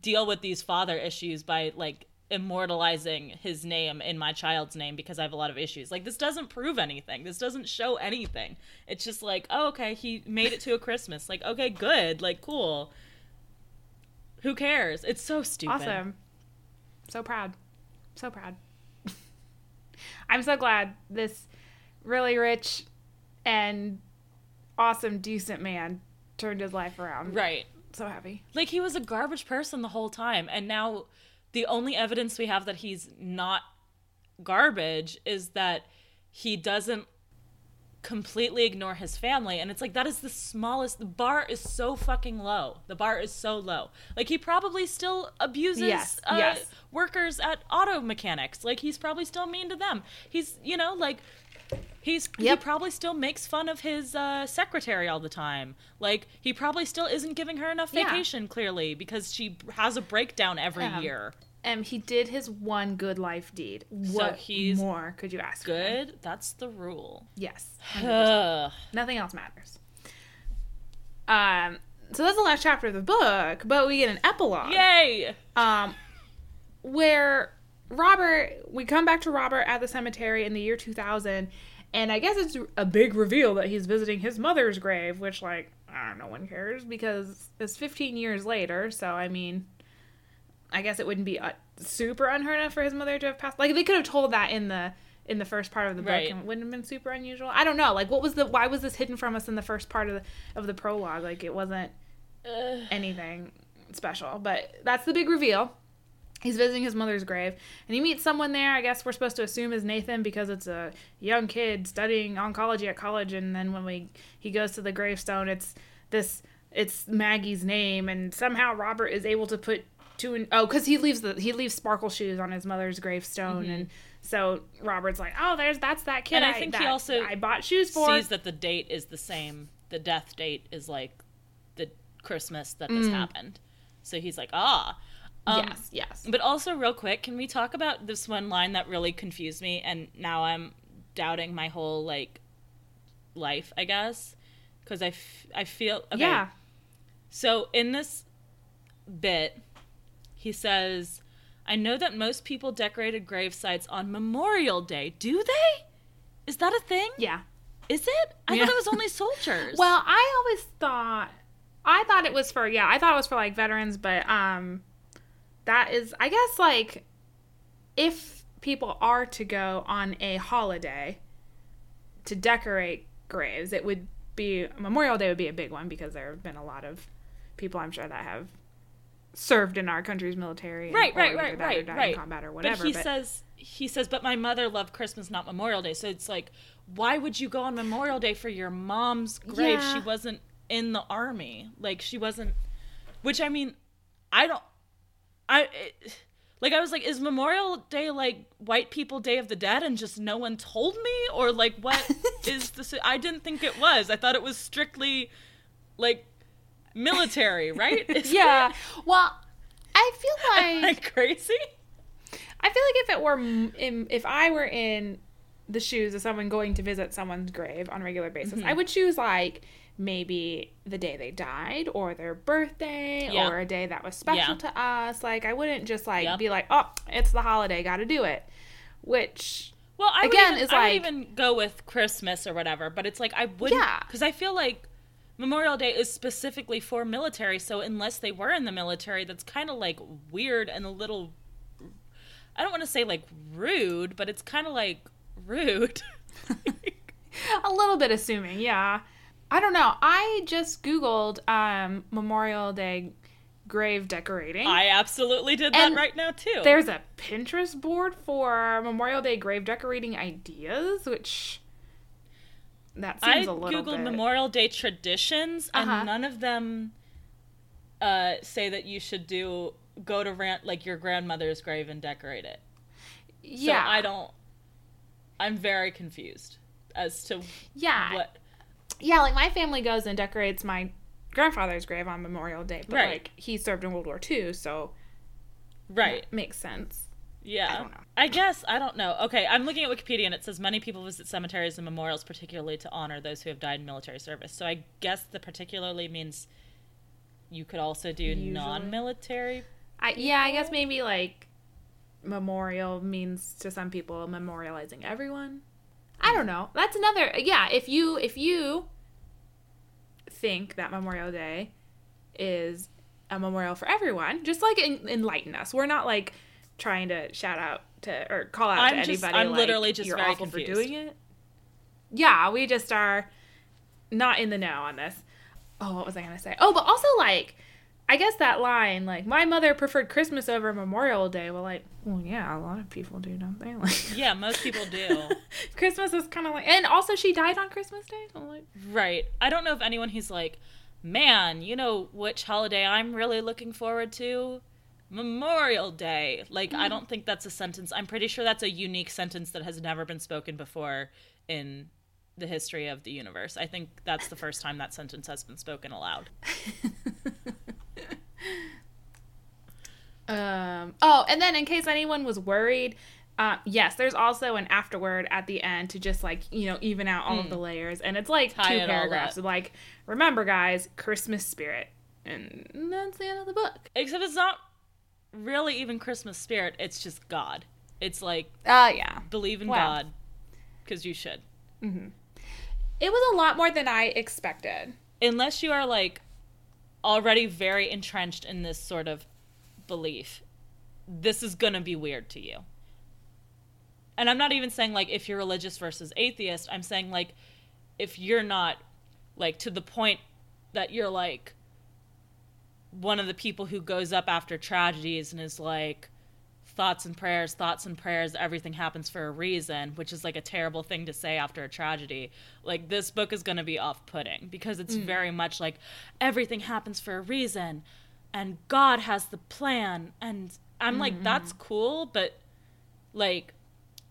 deal with these father issues by like immortalizing his name in my child's name because I have a lot of issues. Like this doesn't prove anything. This doesn't show anything. It's just like, oh, okay, he made it to a Christmas. Like, okay, good. Like, cool. Who cares? It's so stupid. Awesome. So proud. So proud. I'm so glad this really rich and awesome, decent man turned his life around. Right. So happy. Like he was a garbage person the whole time and now the only evidence we have that he's not garbage is that he doesn't completely ignore his family and it's like that is the smallest the bar is so fucking low the bar is so low like he probably still abuses Yes, uh, yes. workers at auto mechanics like he's probably still mean to them he's you know like He's he probably still makes fun of his uh, secretary all the time. Like he probably still isn't giving her enough Yeah. vacation, clearly, because she has a breakdown every Um, year. And he did his one good life deed. What he's more could you ask? for? Good. That's the rule. Yes. Nothing else matters. Um. So that's the last chapter of the book, but we get an epilogue. Yay! um, where Robert, we come back to Robert at the cemetery in the year 2000, and I guess it's a big reveal that he's visiting his mother's grave, which, like, I don't know, one cares because it's 15 years later, so I mean, I guess it wouldn't be uh, super unheard of for his mother to have passed. Like, they could have told that in the in the first part of the book Right. and it wouldn't have been super unusual. I don't know. Like what was the why was this hidden from us in the first part of the of the prologue? Like it wasn't Ugh. anything special. But that's the big reveal. He's visiting his mother's grave, and he meets someone there. I guess we're supposed to assume is Nathan because it's a young kid studying oncology at college. And then when we he goes to the gravestone, it's this it's Maggie's name, and somehow Robert is able to put two and oh because he leaves the he leaves sparkle shoes on his mother's gravestone, and so Robert's like, oh, there's that's that kid. Mm-hmm. And I think he that also I bought shoes for. Sees that the date is the same. The death date is like the Christmas that this happened. So he's like, ah. Um, yes, yes. But also, real quick, can we talk about this one line that really confused me? And now I'm doubting my whole like life, I guess, because I, f- I feel okay. Yeah. So in this bit, he says, "I know that most people decorated grave sites on Memorial Day. Do they? Is that a thing? Yeah. Is it? I Yeah. thought it was only soldiers. Well, I always thought I thought it was for yeah, I thought it was for like veterans, but um that is I guess like if people are to go on a holiday to decorate graves, it would be Memorial Day would be a big one because there have been a lot of people I'm sure that have served in our country's military and- right, right, right, or right, died right. in combat or whatever. But he but- says he says, but my mother loved Christmas, not Memorial Day. So it's like, why would you go on Memorial Day for your mom's grave? Yeah. She wasn't in the army. Like she wasn't. Which I mean, I don't. I. It, like I was like, is Memorial Day like white people Day of the Dead, and just no one told me, or like what is this? I didn't think it was. I thought it was strictly like military, right? Is yeah. Well, I feel like crazy? I feel like if it were in, if I were in the shoes of someone going to visit someone's grave on a regular basis, Mm-hmm. I would choose like maybe the day they died or their birthday Yeah. or a day that was special Yeah. to us. Like I wouldn't just like Yep. be like, "Oh, it's the holiday, got to do it." Which Well, I Again, even, is I would like- even go with Christmas or whatever, but it's like I wouldn't Yeah. because I feel like Memorial Day is specifically for military, so unless they were in the military, that's kind of like weird and a little. I don't want to say like rude, but it's kind of like rude. a little bit assuming, yeah. I don't know. I just googled um Memorial Day grave decorating. I absolutely did And that right now too. There's a Pinterest board for Memorial Day grave decorating ideas, which that I seems a little googled bit. Memorial Day traditions, and Uh-huh. none of them uh, say that you should do go to rant like your grandmother's grave and decorate it. yeah, So I don't. I'm very confused as to Yeah, what. Yeah. Like my family goes and decorates my grandfather's grave on Memorial Day, but Right. like he served in World War II, so Right. it makes sense. Yeah. I don't know. I guess I don't know. Okay, I'm looking at Wikipedia and it says many people visit cemeteries and memorials particularly to honor those who have died in military service. So I guess the particularly means you could also do Usually. non-military. I yeah, I guess maybe like memorial means to some people memorializing everyone. I don't know. That's another yeah, if you if you think that Memorial Day is a memorial for everyone, just like en- enlighten us. We're not like trying to shout out to or call out to I'm just- anybody. I'm like, literally just you're very awful for doing it. Yeah, we just are not in the know on this. Oh, what was I gonna say? Oh, but also like, I guess that line like my mother preferred Christmas over Memorial Day. Well, like, well, yeah, a lot of people do, don't they? Like, Yeah, most people do. Christmas is kind of like, and also she died on Christmas Day. So like, right. I don't know if anyone who's like, man, you know which holiday I'm really looking forward to? Memorial Day. Like, I hmm. don't think that's a sentence. I'm pretty sure that's a unique sentence that has never been spoken before in the history of the universe. I think that's the first time that sentence has been spoken aloud. Um. Oh, and then in case anyone was worried, uh, yes, there's also an afterword at the end to just like you know even out all of the layers, and it's like Hmm. Tie two it paragraphs of like, remember guys, Christmas spirit, and that's the end of the book. Except it's not really even Christmas spirit, it's just God. It's like, Uh, yeah, believe in Wow. God, because you should. it was a lot more than I expected. unless you are like already very entrenched in this sort of belief, this is gonna be weird to you. And I'm not even saying like if you're religious versus atheist, I'm saying like if you're not like to the point that you're like one of the people who goes up after tragedies and is like thoughts and prayers, thoughts and prayers, everything happens for a reason, which is like a terrible thing to say after a tragedy. Like this book is going to be off-putting because it's mm. very much like everything happens for a reason and God has the plan and I'm like mm-hmm. that's cool, but like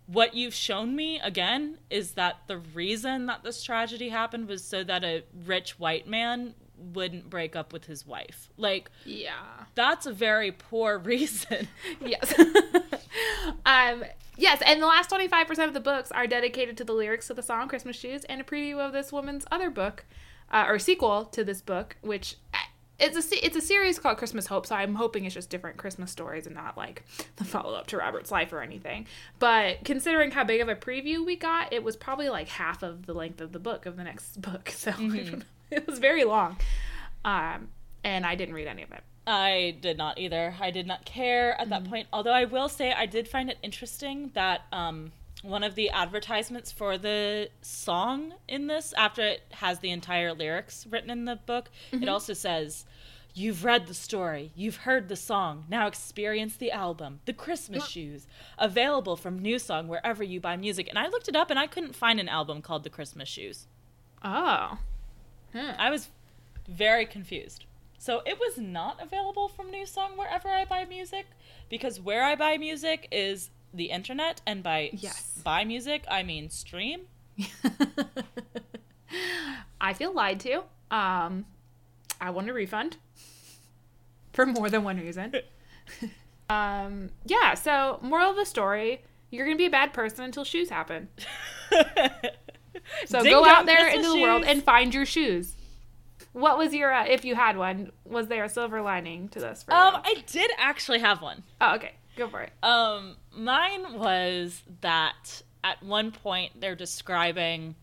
what you've shown me again is that the reason that this tragedy happened was so that a rich white man wouldn't break up with his wife. Like Yeah. that's a very poor reason. Yes. um, Yes, and the last 25% of the books are dedicated to the lyrics to the song Christmas Shoes and a preview of this woman's other book, uh, or sequel to this book, which uh, it's a it's a series called Christmas Hope, so I'm hoping it's just different Christmas stories and not like the follow up to Robert's life or anything. But considering how big of a preview we got, it was probably like half of the length of the book of the next book, so I don't know. it was very long, um, and I didn't read any of it. I did not either. I did not care at that point. Although I will say I did find it interesting that um, one of the advertisements for the song in this, after it has the entire lyrics written in the book, it also says, You've read the story, you've heard the song, now experience the album, The Christmas Shoes, available from NewSong wherever you buy music. And I looked it up and I couldn't find an album called The Christmas Shoes. Oh, I was very confused. So it was not available from NewSong wherever I buy music because where I buy music is the internet, and by Yes. buy music I mean stream. I feel lied to. Um, I want a refund for more than one reason. um, yeah. So, moral of the story: you're gonna be a bad person until shoes happen. So Ding go out there into the world and find your shoes. What was your, uh, if you had one, was there a silver lining to this for Um, you? I did actually have one. Oh, okay. Go for it. Um, mine was that at one point they're describing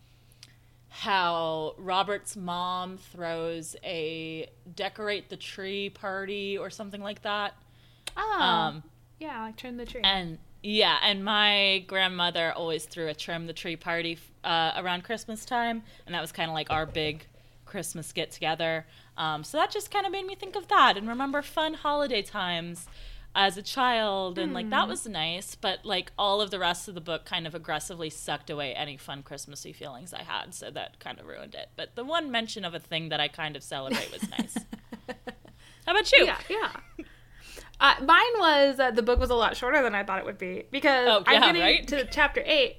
how Robert's mom throws a decorate the tree party or something like that. Oh, Um, yeah, like trim the tree. And yeah, and my grandmother always threw a trim the tree party uh, around Christmas time, and that was kind of like our big Christmas get together. Um, so that just kind of made me think of that and remember fun holiday times as a child, and like that was nice. But like all of the rest of the book kind of aggressively sucked away any fun Christmassy feelings I had, so that kind of ruined it. But the one mention of a thing that I kind of celebrate was nice. How about you? yeah, yeah. Uh, mine was uh, the book was a lot shorter than I thought it would be because Oh, I'm getting right? to chapter eight,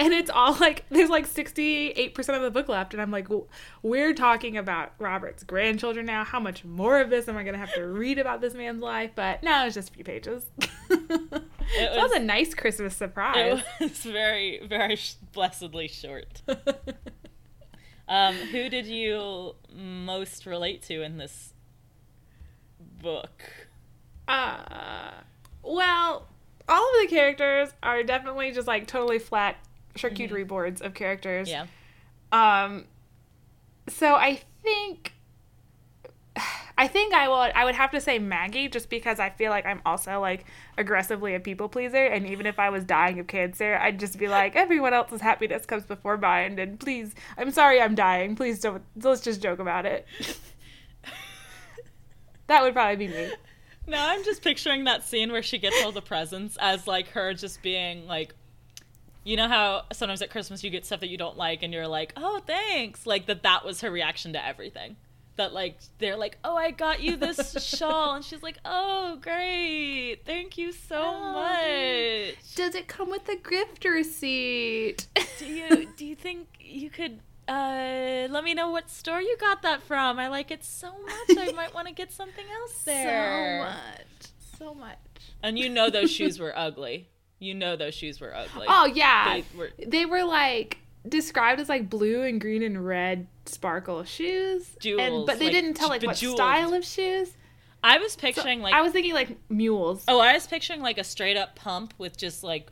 and it's all like there's like 68 percent of the book left, and I'm like, we're talking about Robert's grandchildren now. How much more of this am I going to have to read about this man's life? But no, it's just a few pages. that was, was- a nice Christmas surprise. It was very, very sh- blessedly short. Um, who did you most relate to in this book? Uh, well, all of the characters are definitely just like totally flat charcuterie boards of characters. Yeah. Um, so I think, I think I would I would have to say Maggie just because I feel like I'm also like aggressively a people pleaser, and even if I was dying of cancer, I'd just be like everyone else's happiness comes before mine, and please, I'm sorry I'm dying. Please don't. Let's just joke about it. that would probably be me. Now I'm just picturing that scene where she gets all the presents as like her just being like, you know how sometimes at Christmas you get stuff that you don't like and you're like, oh thanks, like that. That was her reaction to everything. That like they're like, oh I got you this shawl, and she's like, oh great, thank you so Oh, much. Does it come with a gift receipt? do you do you think you could uh let me know what store you got that from? I like it so much. I might want to get something else there. So much. So much. And you know those shoes were ugly. You know those shoes were ugly. Oh yeah. They were- They were like described as like blue and green and red sparkle shoes. and, Jewels, but they like, didn't tell like what style of shoes. I was So picturing like I was thinking like mules. oh, I was picturing like a straight up pump with just like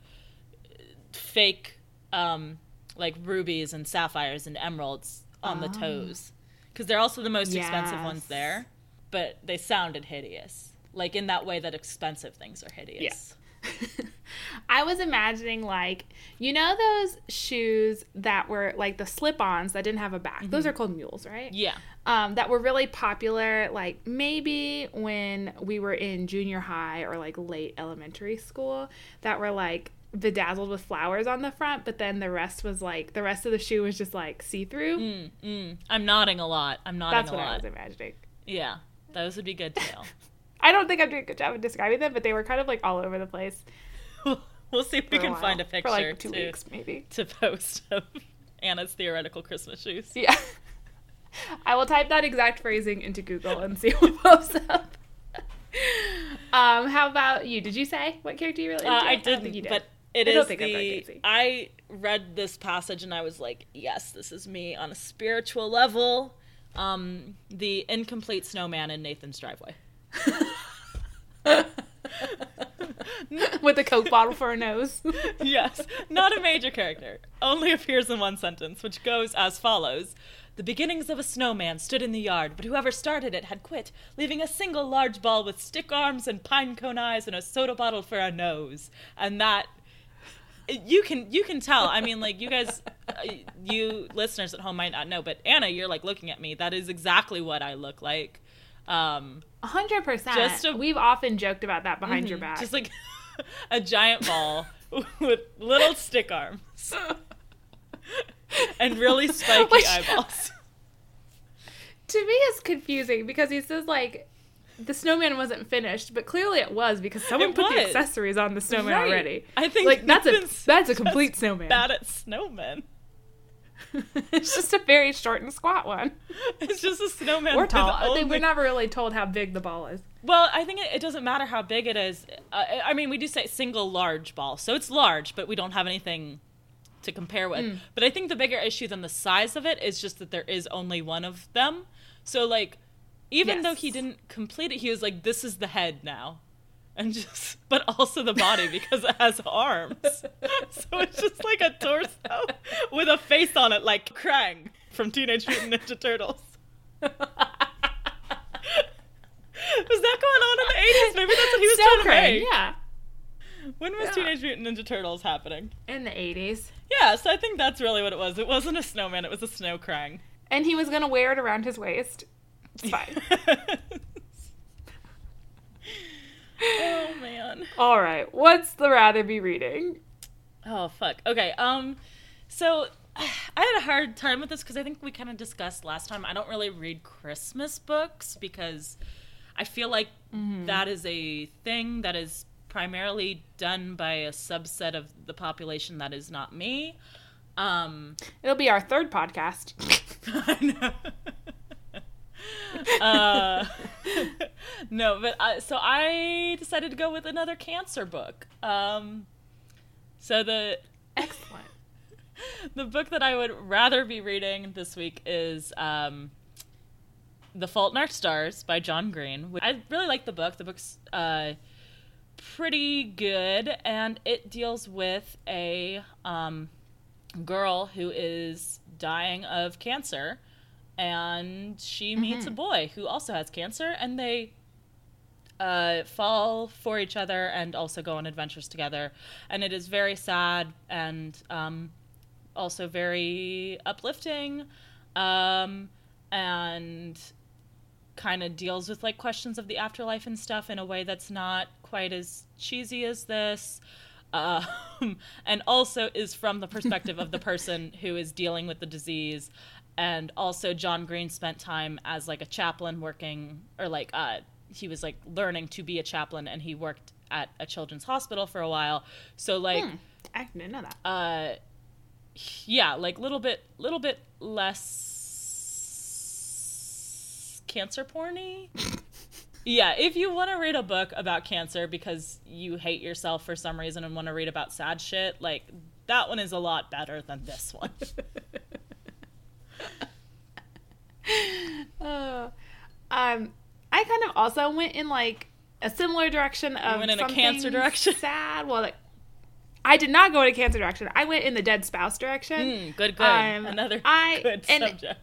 fake um like rubies and sapphires and emeralds on the Oh. toes because they're also the most expensive ones there. But they sounded hideous, like in that way that expensive things are hideous. I was imagining like you know those shoes that were like the slip-ons that didn't have a back. Those are called mules, right? Yeah. um, that were really popular, like maybe when we were in junior high or like late elementary school, that were like bedazzled with flowers on the front, but then the rest was like the rest of the shoe was just like see through. Mm, mm. I'm nodding a lot. I'm nodding That's a lot. That's what I was imagining. Yeah, those would be good too. I don't think I'm doing a good job of describing them, but they were kind of like all over the place. we'll see if we can while. find a picture for like two to, weeks, maybe. to post of Anna's theoretical Christmas shoes. Yeah, I will type that exact phrasing into Google and see what pops up. Um, how about you? Did you say what character you really? Uh, I didn't, you did. but It I is don't think I'm the. I read this passage and I was like, yes, this is me on a spiritual level. Um, the incomplete snowman in Nathan's driveway. With a Coke bottle for a nose. yes, not a major character. Only appears in one sentence, which goes as follows. The beginnings of a snowman stood in the yard, but whoever started it had quit, leaving a single large ball with stick arms and pine cone eyes and a soda bottle for a nose. And that you can you can tell. I mean, like you guys, uh, you listeners at home might not know, but Anna, you're like looking at me. That is exactly what I look like. Um, hundred percent. Just a- We've often joked about that behind your back. Just like a giant ball with little stick arms and really spiky Which- eyeballs. to me, it's confusing because he says like the snowman wasn't finished, but clearly it was because someone It put the accessories on the snowman Right. already. I think like that's a that's a complete snowman. Bad at snowmen. it's just a very short and squat one. It's just a snowman. Or tall. Only- We're never really told how big the ball is. Well, I think it, it doesn't matter how big it is. Uh, I mean, we do say single large ball, so it's large, but we don't have anything to compare with. Mm. But I think the bigger issue than the size of it is just that there is only one of them. So, like, even though he didn't complete it, he was like, "This is the head now," and just, but also the body because it has arms. so it's just like a torso with a face on it, like Krang from Teenage Mutant Ninja Turtles. Was that going on in the 80s? Maybe that's what he was Snow trying to make. yeah. When was Yeah. Teenage Mutant Ninja Turtles happening? In the eighties. Yeah, so I think that's really what it was. It wasn't a snowman, it was a snow krang. And he was gonna wear it around his waist. It's fine. oh man. All right. What's the rather be reading? Oh fuck. Okay. Um so I had a hard time with this because I think we kind of discussed last time. I don't really read Christmas books because I feel like that is a thing that is primarily done by a subset of the population that is not me. Um It'll be our third podcast. Uh, no, but I, so I decided to go with another cancer book. Um, so the Excellent. the book that I would rather be reading this week is um, The Fault in Our Stars by John Green. I really like the book. The book's uh, pretty good, and it deals with a um, girl who is dying of cancer, and she meets a boy who also has cancer, and they uh, fall for each other and also go on adventures together. And it is very sad and um, also very uplifting um, and kind of deals with like questions of the afterlife and stuff in a way that's not quite as cheesy as this. Um, and also is from the perspective of the person who is dealing with the disease. And also, John Green spent time as like a chaplain working, or like uh, he was like learning to be a chaplain, and he worked at a children's hospital for a while. So like, Hmm. I didn't know that. uh yeah like little bit little bit less cancer porny yeah if you want to read a book about cancer because you hate yourself for some reason and want to read about sad shit like that one is a lot better than this one Uh, um, I kind of also went in like a similar direction of went in a cancer direction? Sad. Well, like, I did not go in a cancer direction. I went in the dead spouse direction. Mm, good good Um, another I- good subject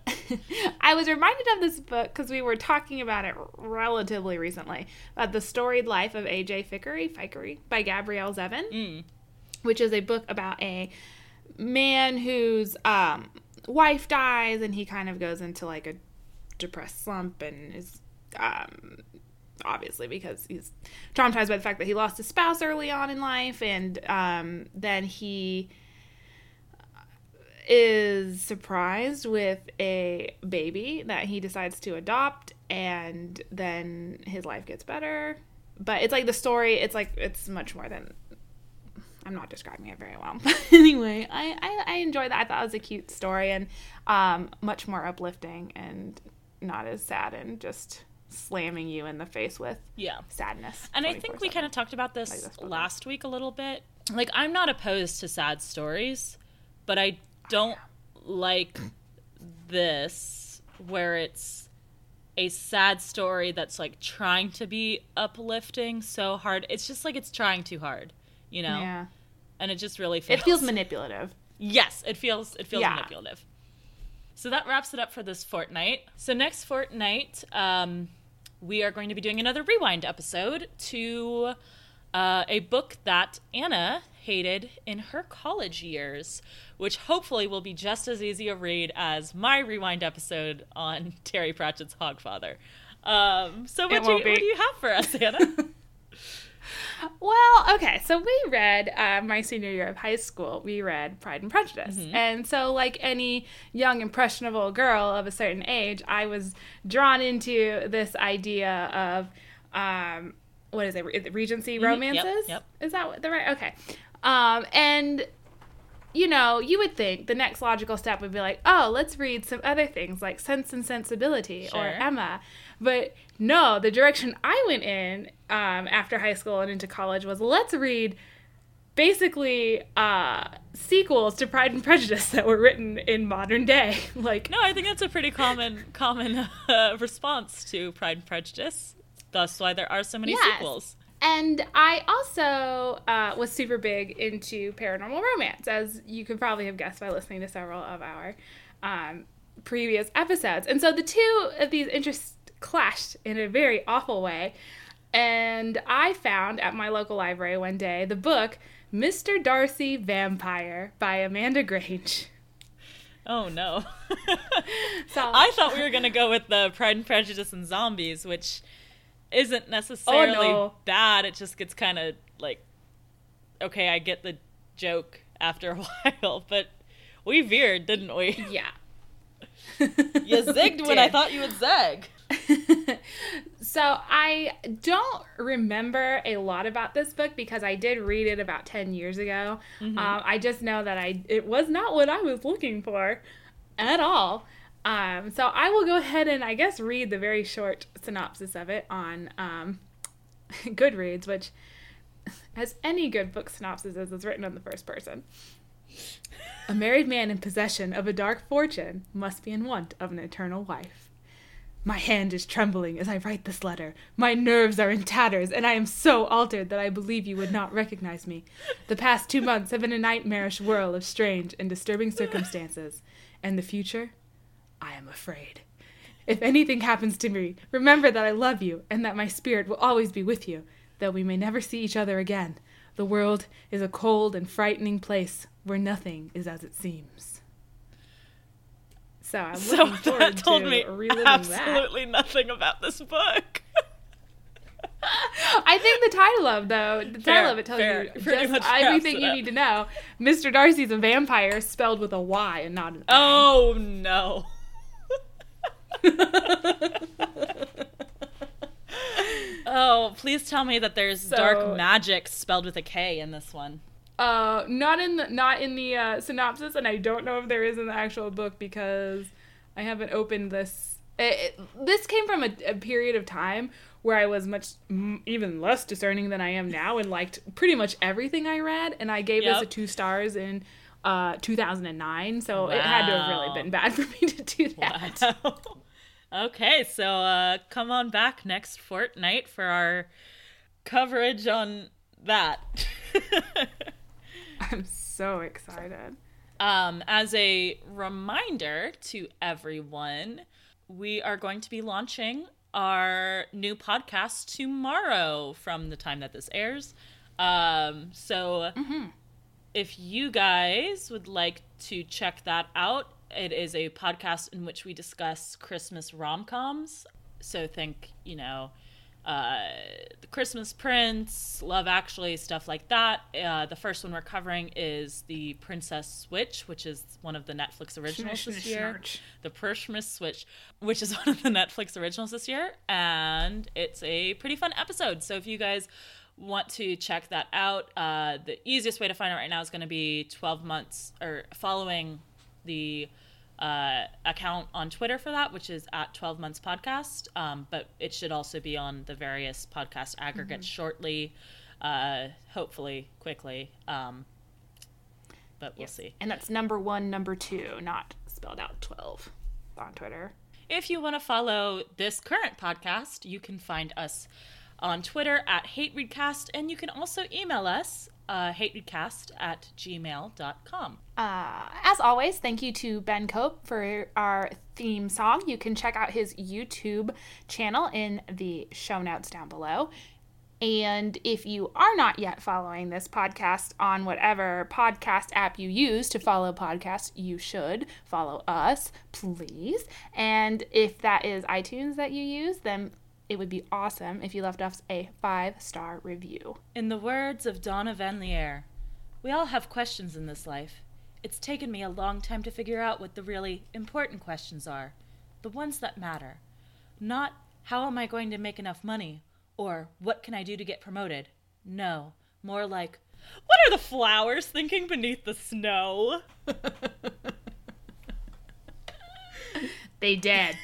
I was reminded of this book because we were talking about it relatively recently about the storied life of A.J. Fikry, Fikry by Gabrielle Zevin, Mm. which is a book about a man whose um, wife dies and he kind of goes into like a depressed slump and is um, obviously because he's traumatized by the fact that he lost his spouse early on in life and um, then he is surprised with a baby that he decides to adopt and then his life gets better. But it's like the story it's like it's much more than i'm not describing it very well but anyway I, I i enjoyed that. I thought it was a cute story and um much more uplifting and not as sad and just slamming you in the face with yeah. sadness And I think we kind of talked about this this last week a little bit. like I'm not opposed to sad stories, but I don't like this where it's a sad story that's like trying to be uplifting so hard. It's just like it's trying too hard, you know? Yeah. And it just really feels It feels manipulative. Yes, it feels it feels Yeah. manipulative. So that wraps it up for this fortnight. So next fortnight, um, we are going to be doing another rewind episode to uh, a book that Anna hated in her college years, which hopefully will be just as easy a read as my rewind episode on Terry Pratchett's Hogfather. Um, so what do, you, what do you have for us, Anna? Well, okay, so we read uh, my senior year of high school. We read Pride and Prejudice, and so like any young impressionable girl of a certain age, I was drawn into this idea of um, what is it, Re- Regency romances? yep. Is that the right? Okay, um, and you know, you would think the next logical step would be like, oh, let's read some other things like Sense and Sensibility or Emma. But no, the direction I went in um, after high school and into college was let's read basically uh, sequels to Pride and Prejudice that were written in modern day. like, No, I think that's a pretty common common uh, response to Pride and Prejudice. Thus, why there are so many Yes. sequels. And I also uh, was super big into paranormal romance, as you could probably have guessed by listening to several of our um, previous episodes. And so the two of these interests clashed in a very awful way. And I found at my local library one day the book Mr. Darcy Vampyre by Amanda Grange. Oh no! So I thought we were gonna go with the Pride and Prejudice and Zombies, which isn't necessarily Oh, no. bad. It just gets kind of like, okay, I get the joke after a while, but we veered, didn't we? yeah. You zigged when I thought you would zag. so I don't remember a lot about this book because I did read it about 10 years ago. Um, I just know that I it was not what I was looking for at all. Um, so I will go ahead and I guess read the very short synopsis of it on um, Goodreads, which, as any good book synopsis is, is written in the first person. A married man in possession of a dark fortune must be in want of an eternal wife. My hand is trembling as I write this letter. My nerves are in tatters, and I am so altered that I believe you would not recognize me. The past two months have been a nightmarish whirl of strange and disturbing circumstances. And the future? I am afraid. If anything happens to me, remember that I love you and that my spirit will always be with you, though we may never see each other again. The world is a cold and frightening place where nothing is as it seems. So I'm So looking forward that told to me reliving that. absolutely nothing about this book. I think the title of though the Fair, title of it tells fair. you Pretty just much everything you need to know. Mr. Darcy's a vampire spelled with a Y and not an I. Oh no. oh, please tell me that there's So- dark magic spelled with a K in this one. Uh, not in the not in the uh, synopsis, and I don't know if there is in the actual book because I haven't opened this. It, it- this came from a, a period of time where I was much m- even less discerning than I am now, and liked pretty much everything I read. And I gave this a two stars in uh 2009, so it had to have really been bad for me to do that. Wow. okay, so uh, come on back next fortnight for our coverage on that. I'm so excited. Um, as a reminder to everyone, we are going to be launching our new podcast tomorrow from the time that this airs. Um, so if you guys would like to check that out, it is a podcast in which we discuss Christmas rom coms. So think, you know, uh, the Christmas Prince, Love Actually, stuff like that. Uh, the first one we're covering is the Princess Switch, which is one of the Netflix originals this year. The Christmas Switch, which is one of the Netflix originals this year, and it's a pretty fun episode. So if you guys want to check that out, uh, the easiest way to find it right now is going to be 12 months or following the uh, account on Twitter for that, which is at 12 months podcast. Um, but it should also be on the various podcast aggregates shortly. uh, hopefully quickly. Um, but we'll Yes. see. And that's number one, number two, not spelled out 12 on Twitter. If you want to follow this current podcast, you can find us on Twitter at HateReadcast, and you can also email us, uh, hatereadcast at gmail.com. Uh, as always, thank you to Ben Cope for our theme song. You can check out his YouTube channel in the show notes down below. And if you are not yet following this podcast on whatever podcast app you use to follow podcasts, you should follow us, please. And if that is iTunes that you use, then it would be awesome if you left us a five star review. In the words of Donna VanLiere, we all have questions in this life. It's taken me a long time to figure out what the really important questions are, the ones that matter. Not, how am I going to make enough money? Or, what can I do to get promoted? No, more like, what are the flowers thinking beneath the snow? They did.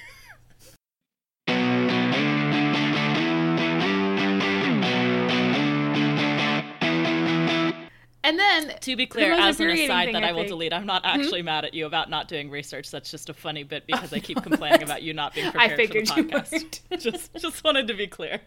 And then To be clear, as an aside thing, that I I will delete, I'm not mm-hmm. actually mad at you about not doing research. That's just a funny bit because I keep oh, complaining about you not being I prepared figured for the podcast. just, just wanted to be clear.